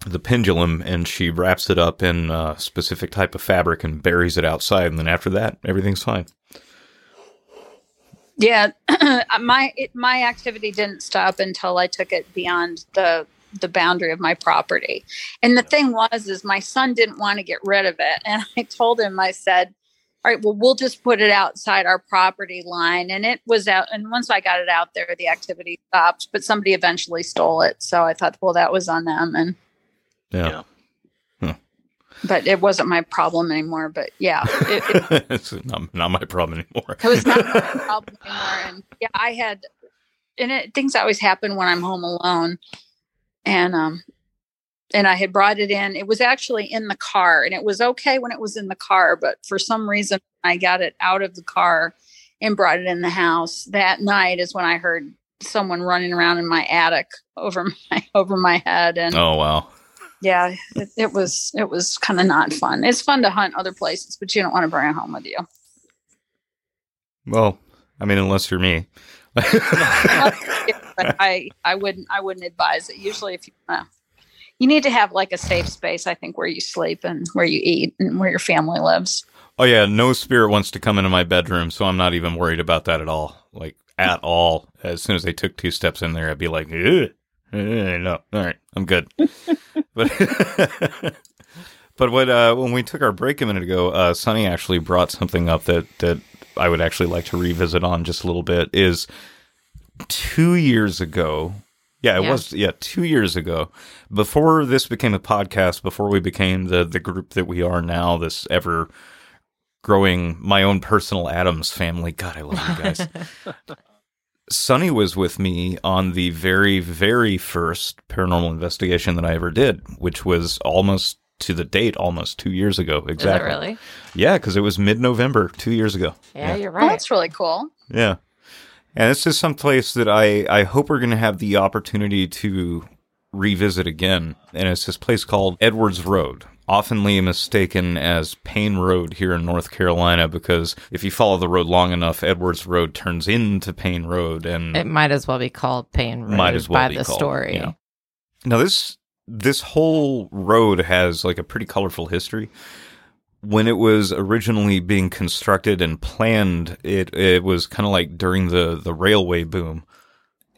the pendulum and she wraps it up in a specific type of fabric and buries it outside. And then after that, everything's fine. Yeah, uh, my it, my activity didn't stop until I took it beyond the the boundary of my property. And the thing was, is my son didn't want to get rid of it, and I told him, I said, "All right, well, we'll just put it outside our property line." And it was out. And once I got it out there, the activity stopped. But somebody eventually stole it, so I thought, well, that was on them. And Yeah. But it wasn't my problem anymore. But yeah, it, it, it's not, not my problem anymore. it was not my problem anymore. And yeah, I had, and it, things always happen when I'm home alone. And, um, and I had brought it in. It was actually in the car and it was okay when it was in the car. But for some reason, I got it out of the car and brought it in the house. That night is when I heard someone running around in my attic over my, over my head. And Oh wow. Yeah, it, it was, it was kind of not fun. It's fun to hunt other places, but you don't want to bring it home with you. Well, I mean, unless you're me. but I I wouldn't I wouldn't advise it. Usually, if you uh, you need to have like a safe space, I think, where you sleep and where you eat and where your family lives. Oh yeah, no spirit wants to come into my bedroom, so I'm not even worried about that at all. Like at all. As soon as they took two steps in there, I'd be like, Ugh. Eh, no, all right, I'm good. but but what uh, when we took our break a minute ago, uh, Sonny actually brought something up that that I would actually like to revisit on just a little bit. Is two years ago. Yeah, it Yeah. was. Yeah, two years ago, before this became a podcast, before we became the the group that we are now, this ever growing my own personal Addams family. God, I love you guys. Sonny was with me on the very, very first paranormal investigation that I ever did, which was almost to the date, almost two years ago. Is it Exactly. really? Yeah, because it was mid November two years ago. Yeah, you're Oh, right. that's really cool. Yeah. And this is some place that I, I hope we're going to have the opportunity to revisit again. And it's this place called Edwards Road, oftenly mistaken as Payne Road here in North Carolina, because if you follow the road long enough, Edwards Road turns into Payne Road. And It might as well be called Payne Road might as well by the called, story. yeah. Now this this whole road has like a pretty colorful history. When it was originally being constructed and planned, it it was kind of like during the the railway boom.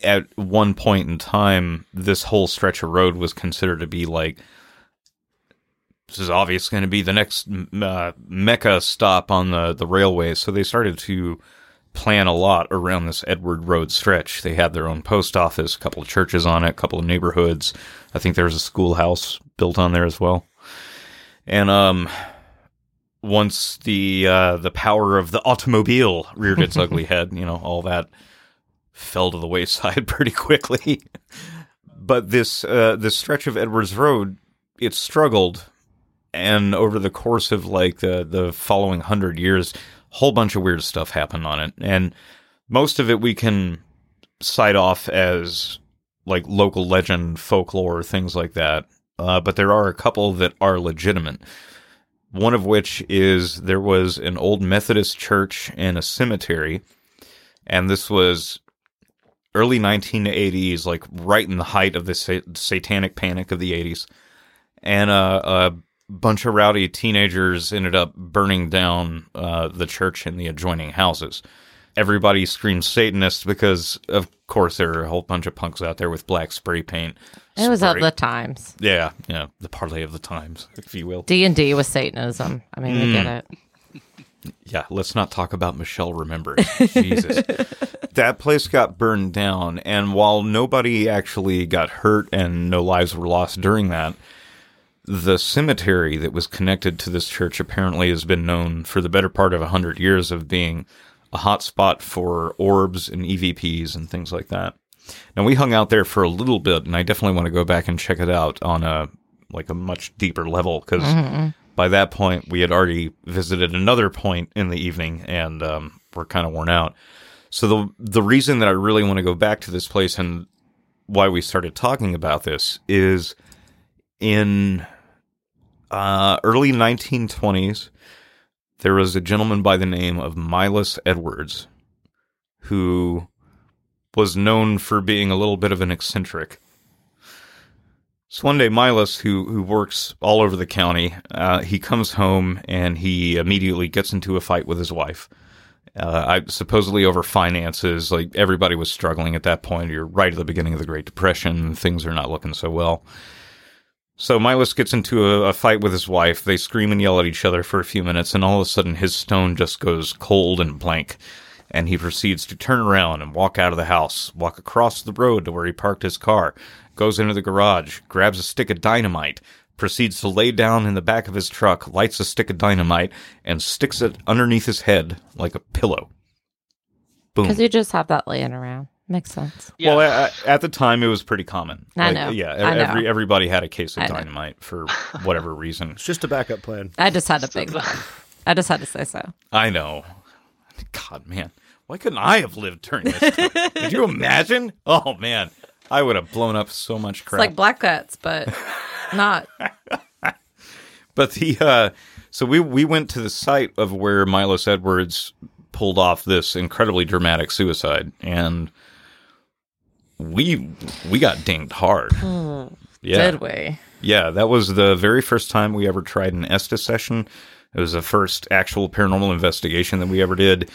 At one point in time, this whole stretch of road was considered to be like this is obviously going to be the next uh, mecca stop on the the railway. So they started to plan a lot around this Edward Road stretch. They had their own post office, a couple of churches on it, a couple of neighborhoods. I think there was a schoolhouse built on there as well. And um once the uh the power of the automobile reared its ugly head, you know, all that fell to the wayside pretty quickly. but this uh this stretch of Edwards Road, it struggled and over the course of like the the following 100 years a whole bunch of weird stuff happened on it. And most of it we can cite off as like local legend folklore things like that. Uh, but there are a couple that are legitimate. One of which is there was an old methodist church and a cemetery and this was early 1980s, like right in the height of the sa- satanic panic of the 80s, and uh, a bunch of rowdy teenagers ended up burning down uh, the church and the adjoining houses. Everybody screamed Satanist because, of course, there are a whole bunch of punks out there with black spray paint. It was of the times. yeah, yeah, the parlay of the times, if you will. D and D was Satanism. I mean, we get Mm. it. Yeah, let's not talk about Michelle remembering. Jesus. That place got burned down, and while nobody actually got hurt and no lives were lost during that, the cemetery that was connected to this church apparently has been known for the better part of a hundred years of being a hot spot for orbs and EVPs and things like that. Now we hung out there for a little bit, and I definitely want to go back and check it out on a like a much deeper level because Mhm. by that point we had already visited another point in the evening and um, we're kind of worn out. So the the reason that I really want to go back to this place and why we started talking about this is in uh, early 1920s there was a gentleman by the name of Milas Edwards who was known for being a little bit of an eccentric. So one day, Milas, who who works all over the county, uh, he comes home and he immediately gets into a fight with his wife. Uh, I supposedly over finances. Like everybody was struggling at that point. You're right at the beginning of the Great Depression. Things are not looking so well. So Milas gets into a, a fight with his wife. They scream and yell at each other for a few minutes, and all of a sudden, his stone just goes cold and blank. And he proceeds to turn around and walk out of the house, walk across the road to where he parked his car, goes into the garage, grabs a stick of dynamite, proceeds to lay down in the back of his truck, lights a stick of dynamite, and sticks it underneath his head like a pillow. Boom. Because you just have that laying around. Makes sense. Well, a- a- at the time, it was pretty common. I Like, know. Yeah, I know. every everybody had a case of I know. dynamite for whatever reason. It's just a backup plan. I just had to think. I just had to say so. I know. God, man, why couldn't I have lived during this? time? Could you imagine? Oh man, I would have blown up so much It's crap. like Black Cats, but not. But the uh, so we we went to the site of where Milos Edwards pulled off this incredibly dramatic suicide, and we we got dinged hard. Hmm. Yeah. Did we? Yeah, that was the very first time we ever tried an Estes session. It was the first actual paranormal investigation that we ever did,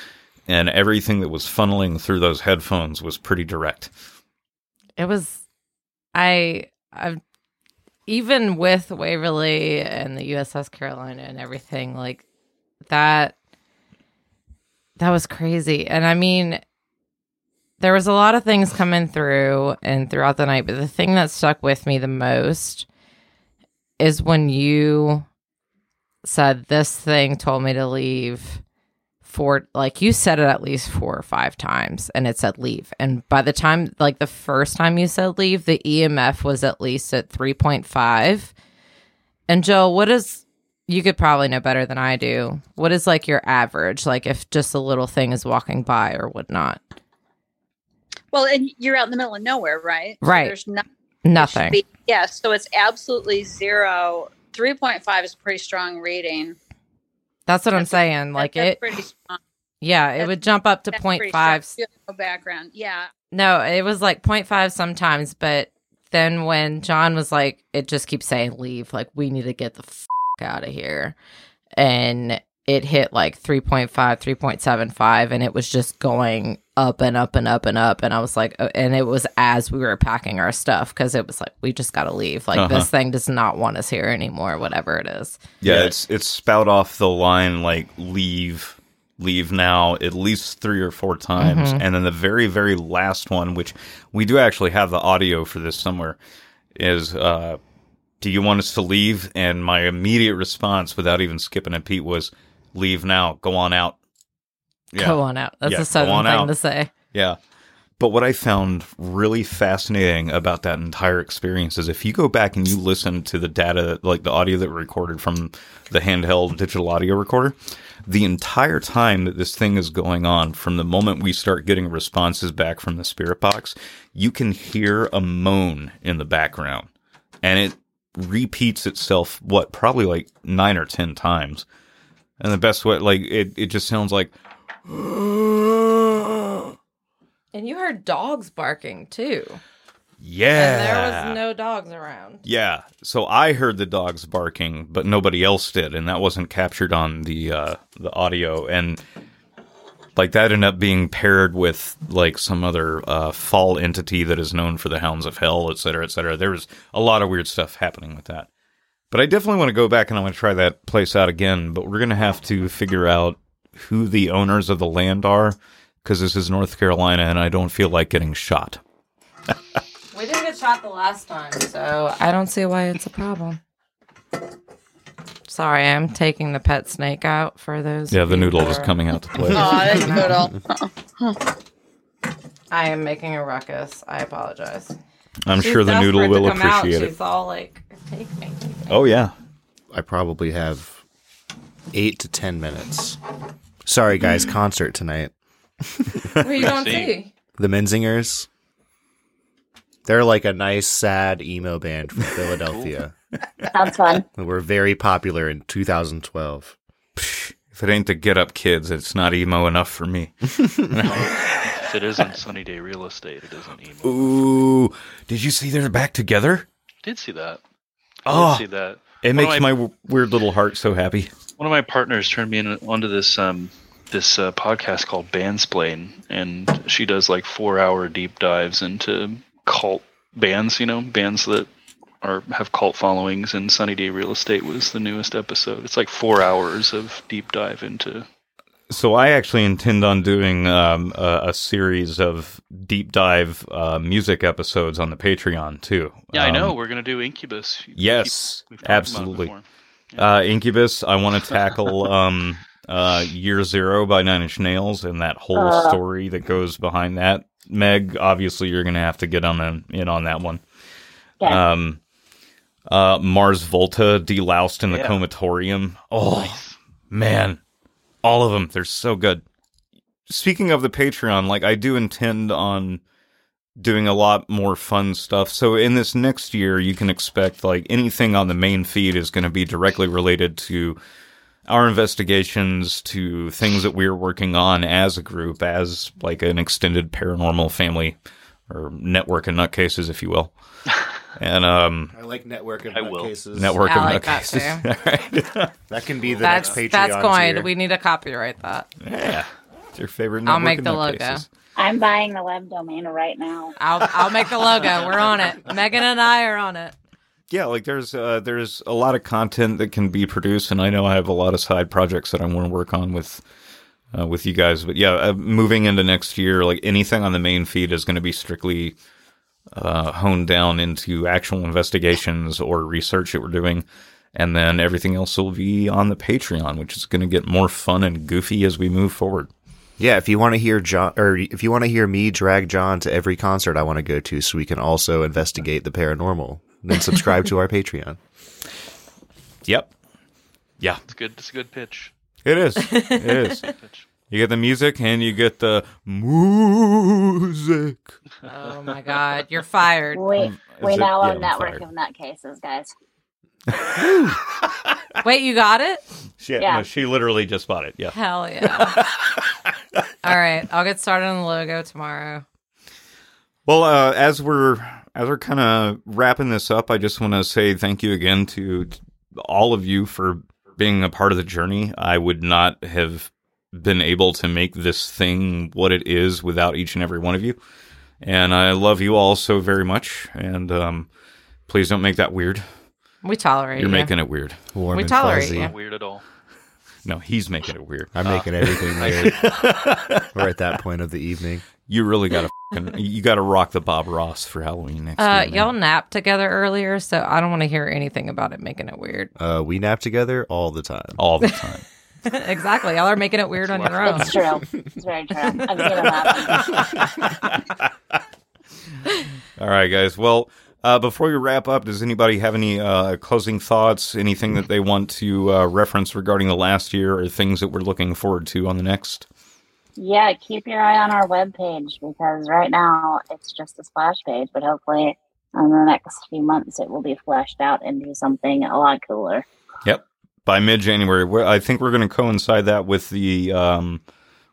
and everything that was funneling through those headphones was pretty direct. It was. I. I've Even with Waverly and the USS Carolina and everything like that. That was crazy, and I mean, there was a lot of things coming through and throughout the night, but the thing that stuck with me the most is when you said this thing told me to leave four like you said it at least four or five times and it said leave. And by the time like the first time you said leave the emf was at least at 3.5 and joe what is you could probably know better than i do. What is like your average? Like if just a little thing is walking by or whatnot Well, and you're out in the middle of nowhere, right? So Right. there's no, nothing be, yeah, so it's absolutely zero. 3.5 is a pretty strong reading. that's what i'm saying like That's it pretty strong. yeah it would jump up to That's point five strong. You have no background. Yeah. No, it was like 0.5 sometimes, but then when John was like, it just keeps saying leave, like we need to get the f- out of here. And it hit like 3.5, 3.75, and it was just going up and up and up and up. And I was like, uh, and it was as we were packing our stuff because it was like, we just got to leave. Like Uh-huh. this thing does not want us here anymore, whatever it is. Yeah, it's it's spout off the line like leave leave now at least three or four times Mhm. and then the very very last one which we do actually have the audio for this somewhere is uh do you want us to leave and my immediate response without even skipping a beat was leave now go on out Go on out. That's Yeah, a southern thing out. to say. Yeah. But what I found really fascinating about that entire experience is if you go back and you listen to the data, like the audio that we recorded from the handheld digital audio recorder, the entire time that this thing is going on, from the moment we start getting responses back from the spirit box, you can hear a moan in the background. And it repeats itself, what, probably like nine or 10 times. And the best way, like, it, it just sounds like, And you heard dogs barking too. Yeah. And there was no dogs around. Yeah. So I heard the dogs barking, but nobody else did, and that wasn't captured on the uh, the audio. And like that ended up being paired with like some other uh, fall entity that is known for the Hounds of Hell, et cetera, et cetera. There was a lot of weird stuff happening with that. But I definitely want to go back and I want to try that place out again. But we're gonna have to figure out who the owners of the land are because this is North Carolina, and I don't feel like getting shot. We didn't get shot the last time, so I don't see why it's a problem. Sorry, I'm taking the pet snake out for those. Yeah, the noodle is coming out to play. Oh, that's noodle. I am making a ruckus. I apologize. I'm She's sure the noodle will come out. appreciate it. She's all like, "Take me." Oh yeah. I probably have eight to ten minutes. Sorry, guys, concert tonight. What are you going to See. see? The Menzingers. They're like a nice, sad emo band from Philadelphia. Sounds fun. They were very popular in 2012. If it ain't the Get Up Kids, it's not emo enough for me. If it isn't Sunny Day Real Estate, it isn't emo. Ooh, did you see they're back together? Did see that. I Oh, did ah. see that. it One makes of my w- weird little heart so happy. One of my partners turned me in, onto this um, this uh, podcast called Bandsplain, and she does like four hour deep dives into cult bands. You know, bands that are have cult followings. And Sunny Day Real Estate was the newest episode. It's like four hours of deep dive into. So I actually intend on doing um, a, a series of deep dive uh, music episodes on the Patreon too. Yeah, I Um, know. We're gonna do Incubus. Yes, absolutely. Before. Uh, Incubus. I want to tackle um, uh, Year Zero by Nine Inch Nails and that whole Uh. story that goes behind that. Meg, obviously, you're going to have to get on in, in on that one. Yeah. Um, uh, Mars Volta, deloused in the Yeah. comatorium. Oh Nice. man, all of them. They're so good. Speaking of the Patreon, like I do intend on doing a lot more fun stuff. So in this next year, you can expect like anything on the main feed is going to be directly related to our investigations to things that we're working on as a group, as like an extended paranormal family or network of nutcases, if you will. And um I like network of I will. nutcases. network I of like that nutcases. too. All right. That can be the That's next Patreon that's going. tier. We need to copyright that. yeah. It's your favorite I'll make of the logo. Nutcases. I'm buying the web domain right now. I'll I'll make the logo. We're on it. Megan and I are on it. yeah like there's uh there's a lot of content that can be produced and i know i have a lot of side projects that i want to work on with uh, with you guys but yeah uh, moving into next year like anything on the main feed is going to be strictly uh honed down into actual investigations or research that we're doing and then everything else will be on the patreon which is going to get more fun and goofy as we move forward Yeah, if you want to hear John, or if you want to hear me drag John to every concert I want to go to, so we can also investigate the paranormal, then subscribe to our Patreon. yep yeah It's good. It's a good pitch. it is it is you get the music and you get the music Oh my god, you're fired. We Um, we it- now yeah, own network fired. of nutcases, guys. Wait, you got it? She, Yeah. no, she literally just bought it. Yeah. Hell yeah. All right, I'll get started on the logo tomorrow. Well, uh, as we're as we're kind of wrapping this up, I just want to say thank you again to all of you for being a part of the journey. I would not have been able to make this thing what it is without each and every one of you. And I love you all so very much. And um, please don't make that weird. We tolerate You're you. making it weird. Warm We and tolerate fuzzy. you. Not weird at all. No, he's making it weird. I'm making everything weird. We're at that point of the evening. You really got to you got to rock the Bob Ross for Halloween next Uh, year. y'all napped together earlier, so I don't want to hear anything about it making it weird. Uh, we nap together all the time. all the time. exactly. Y'all are making it weird on your own. It's true. It's very true. I've seen them happen. All right, guys. Well, uh, before we wrap up, does anybody have any uh, closing thoughts? Anything that they want to uh, reference regarding the last year, or things that we're looking forward to on the next? Yeah, keep your eye on our webpage because right now it's just a splash page, but hopefully in the next few months it will be fleshed out into something a lot cooler. Yep. By mid-January, I think we're going to coincide that with the um,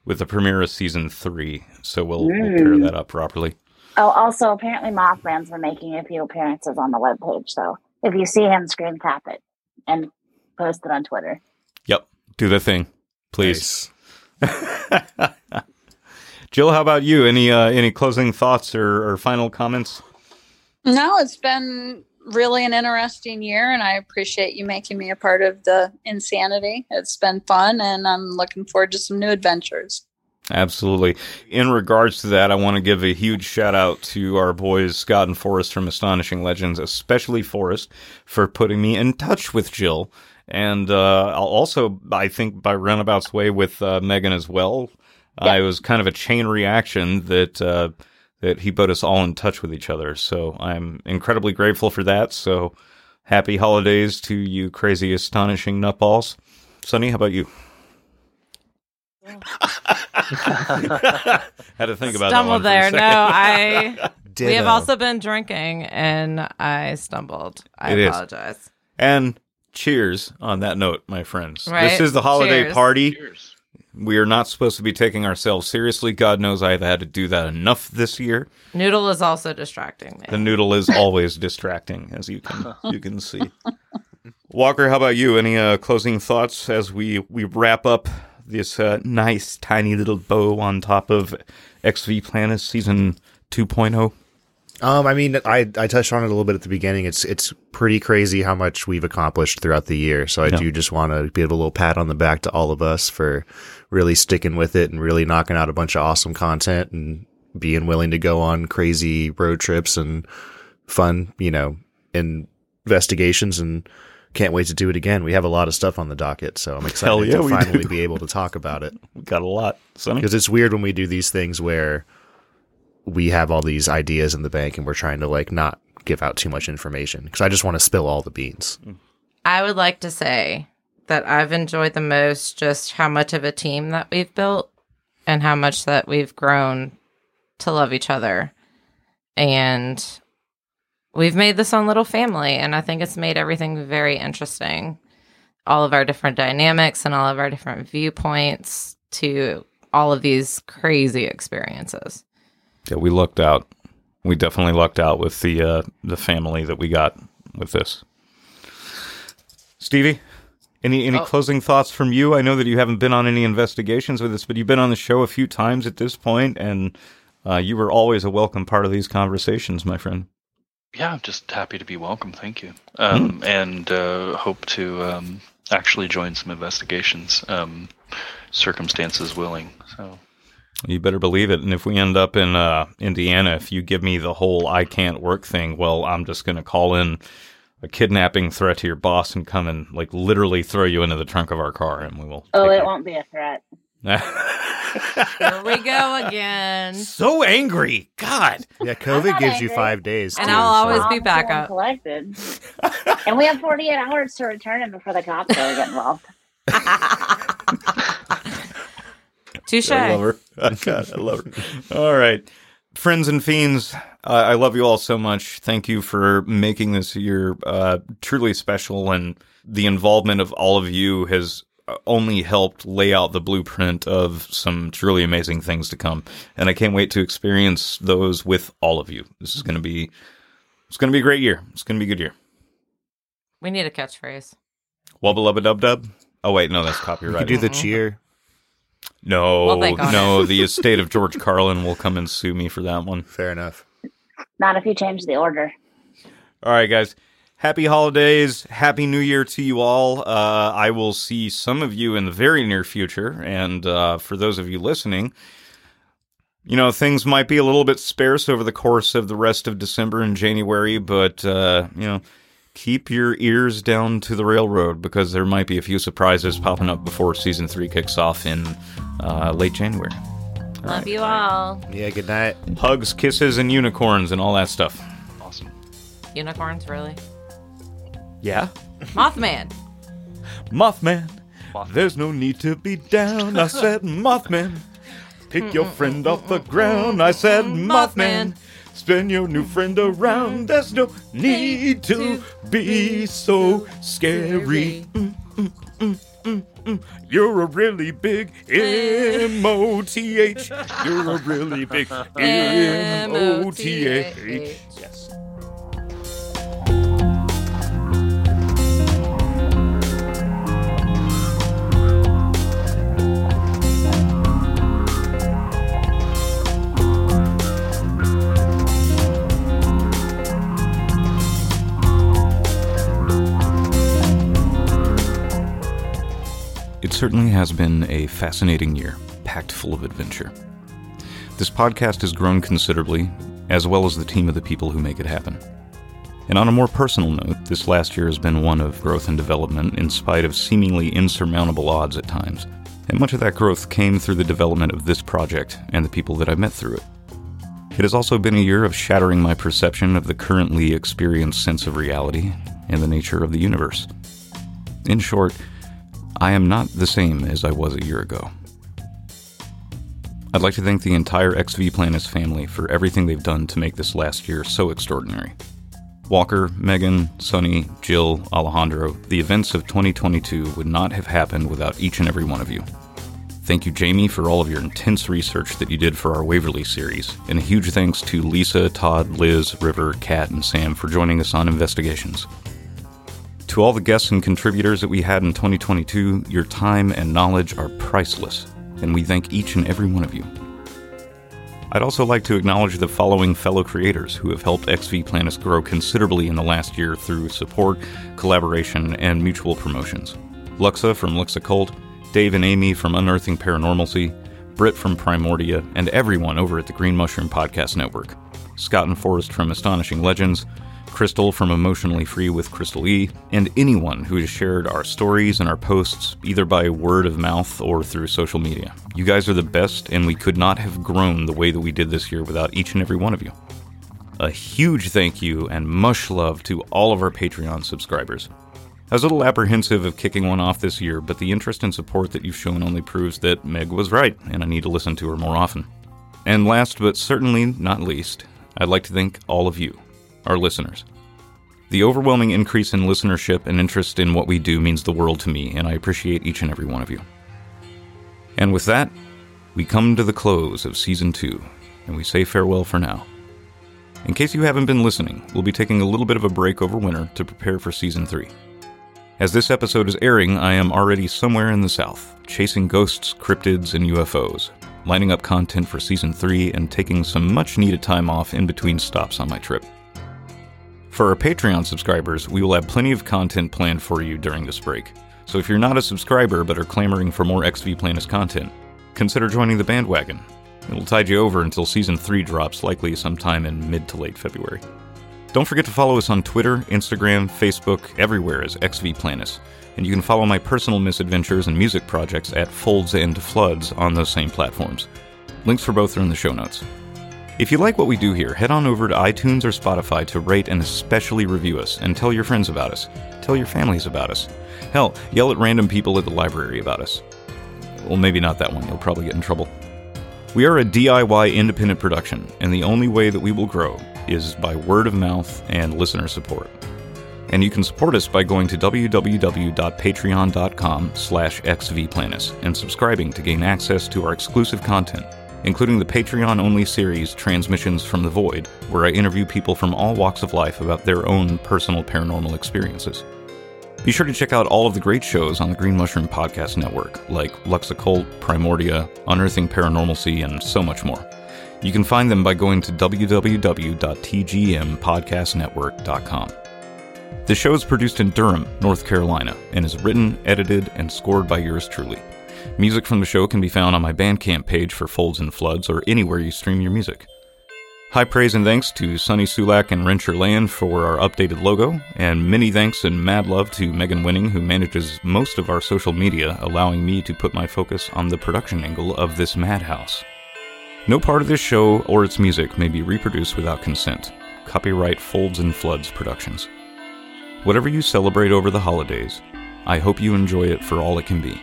with the premiere of season three. So we'll, we'll pair Mm. that up properly. Oh, also, apparently Mothman's been making a few appearances on the webpage. So if you see him, screen cap it and post it on Twitter. Yep, do the thing, please. Jill, how about you? Any uh, any closing thoughts or, or final comments? No, it's been really an interesting year, and I appreciate you making me a part of the insanity. It's been fun, and I'm looking forward to some new adventures. Absolutely. In regards to that, I want to give a huge shout out to our boys Scott and Forrest from Astonishing Legends, especially Forrest, for putting me in touch with Jill. And uh, also, I think, by roundabout's way with uh, Megan as well. Uh, it was kind of a chain reaction that uh, that he put us all in touch with each other. So I'm incredibly grateful for that. So happy holidays to you, crazy, astonishing nutballs. Sonny, how about you? Had to think about that one stumbled for a there. No, I. we have also been drinking, and I stumbled. I It is. apologize. And cheers on that note, my friends. This is the holiday Cheers. party. We are not supposed to be taking ourselves seriously. God knows I've had to do that enough this year. Noodle is also distracting me. The noodle is always distracting, as you can you can see. Walker, how about you? Any uh, closing thoughts as we we wrap up this uh, nice tiny little bow on top of XV Planet season oh? 2.0? Um, I mean, I I touched on it a little bit at the beginning. It's it's pretty crazy how much we've accomplished throughout the year. So I Yeah. do just want to give a little pat on the back to all of us for really sticking with it and really knocking out a bunch of awesome content and being willing to go on crazy road trips and fun, you know, investigations and can't wait to do it again. We have a lot of stuff on the docket, so I'm excited yeah, to we finally do. be able to talk about it. We got a lot, Sonny. Because it's weird when we do these things where we have all these ideas in the bank and we're trying to like not give out too much information because I just want to spill all the beans. Mm. I would like to say that I've enjoyed the most just how much of a team that we've built and how much that we've grown to love each other. And we've made this own little family. And I think it's made everything very interesting. All of our different dynamics and all of our different viewpoints to all of these crazy experiences. Yeah, we lucked out. We definitely lucked out with the uh, the family that we got with this. Stevie, any any Oh. closing thoughts from you? I know that you haven't been on any investigations with us, but you've been on the show a few times at this point, and uh, you were always a welcome part of these conversations, my friend. Yeah, I'm just happy to be welcome. Thank you. Um, And uh, hope to um, actually join some investigations, um, circumstances willing. So, You better believe it. And if we end up in uh, Indiana, if you give me the whole I can't work thing, well, I'm just going to call in a kidnapping threat to your boss and come and like literally throw you into the trunk of our car, and we will. Oh, it won't be a threat. Here we go again. so angry. God. Yeah, COVID not gives you five days. And too, I'll always so- be back up. and Collected. and we have 48 hours to return him before the cops really get involved. Touche. I love her. God, I love her. All right. Friends and fiends, uh, I love you all so much. Thank you for making this year uh, truly special. And the involvement of all of you has only helped lay out the blueprint of some truly amazing things to come. And I can't wait to experience those with all of you. This is going to be, it's going to be a great year. It's going to be a good year. We need a catchphrase. Wubba lubba dub dub. Oh, wait, no, that's You copyright. could do the cheer. No, We'll no, the estate of George Carlin will come and sue me for that one. Fair enough. Not if you change the order. All right, guys. Happy holidays. Happy New Year to you all. Uh, I will see some of you in the very near future. And uh, for those of you listening, you know, things might be a little bit sparse over the course of the rest of December and January, but, uh, you know, keep your ears down to the railroad because there might be a few surprises popping up before season three kicks off in uh, late January. Love you all. Yeah, good night. Hugs, kisses, and unicorns and all that stuff. awesome. Unicorns, really? Yeah. Mothman. Mothman, there's no need to be down. I said, Mothman, pick your friend off the ground. I said, Mothman, spin your new friend around. There's no need to be so scary. Mm, mm, mm. mm, mm. You're a really big M O T H. You're a really big M O T H. Yes. It certainly has been a fascinating year, packed full of adventure. This podcast has grown considerably, as well as the team of the people who make it happen. And on a more personal note, this last year has been one of growth and development in spite of seemingly insurmountable odds at times. And much of that growth came through the development of this project and the people that I met through it. It has also been a year of shattering my perception of the currently experienced sense of reality and the nature of the universe. In short, I am not the same as I was a year ago. I'd like to thank the entire XV Planets family for everything they've done to make this last year so extraordinary. Walker, Megan, Sonny, Jill, Alejandro, the events of 2022 would not have happened without each and every one of you. Thank you, Jamie, for all of your intense research that you did for our Waverly series, and a huge thanks to Lisa, Todd, Liz, River, Kat, and Sam for joining us on investigations. To all the guests and contributors that we had in 2022, your time and knowledge are priceless, and we thank each and every one of you. I'd also like to acknowledge the following fellow creators who have helped XV Planets grow considerably in the last year through support, collaboration, and mutual promotions. Luxa from Lux Occult, Dave and Amy from Unearthing Paranormalcy, Britt from Primordia, and everyone over at the Green Mushroom Podcast Network. Scott and Forrest from Astonishing Legends, Crystal from Emotionally Free with Crystal E, and anyone who has shared our stories and our posts either by word of mouth or through social media. You guys are the best, and we could not have grown the way that we did this year without each and every one of you. A huge thank you and much love to all of our Patreon subscribers. I was a little apprehensive of kicking one off this year, but the interest and support that you've shown only proves that Meg was right, and I need to listen to her more often. And last but certainly not least, I'd like to thank all of you, our listeners. The overwhelming increase in listenership and interest in what we do means the world to me, and I appreciate each and every one of you. And with that, we come to the close of Season 2, and we say farewell for now. In case you haven't been listening, we'll be taking a little bit of a break over winter to prepare for Season 3. As this episode is airing, I am already somewhere in the South, chasing ghosts, cryptids, and UFOs, lining up content for Season 3, and taking some much needed time off in between stops on my trip. For our Patreon subscribers, we will have plenty of content planned for you during this break. So if you're not a subscriber but are clamoring for more XV Planets content, consider joining the bandwagon. It'll tide you over until Season 3 drops, likely sometime in mid to late February. Don't forget to follow us on Twitter, Instagram, Facebook, everywhere as XV Planets. And you can follow my personal misadventures and music projects at Folds and Floods on those same platforms. Links for both are in the show notes. If you like what we do here, head on over to iTunes or Spotify to rate and especially review us and tell your friends about us. Tell your families about us. Hell, yell at random people at the library about us. Well, maybe not that one, you'll probably get in trouble. We are a DIY independent production, and the only way that we will grow is by word of mouth and listener support. And you can support us by going to www.patreon.com slash xvplanets and subscribing to gain access to our exclusive content, including the Patreon-only series Transmissions from the Void, where I interview people from all walks of life about their own personal paranormal experiences. Be sure to check out all of the great shows on the Green Mushroom Podcast Network, like Lux Occult, Primordia, Unearthing Paranormalcy, and so much more. You can find them by going to www.tgmpodcastnetwork.com. The show is produced in Durham, North Carolina, and is written, edited, and scored by yours truly. Music from the show can be found on my Bandcamp page for Folds and Floods or anywhere you stream your music. High praise and thanks to Sunny Sulak and Rencher Land for our updated logo, and many thanks and mad love to Megan Winning, who manages most of our social media, allowing me to put my focus on the production angle of this madhouse. No part of this show or its music may be reproduced without consent. Copyright Folds and Floods Productions. Whatever you celebrate over the holidays, I hope you enjoy it for all it can be.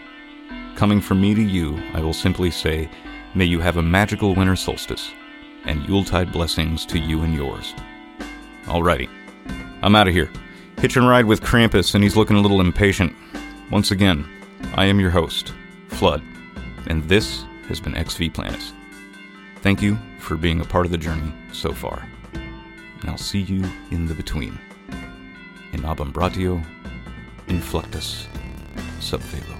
Coming from me to you, I will simply say, may you have a magical winter solstice, and Yuletide blessings to you and yours. Alrighty, I'm out of here. Hitch and ride with Krampus, and he's looking a little impatient. Once again, I am your host, Flood, and this has been XV Planets. Thank you for being a part of the journey so far. And I'll see you in the between. In abambratio, inflectus, subvelo.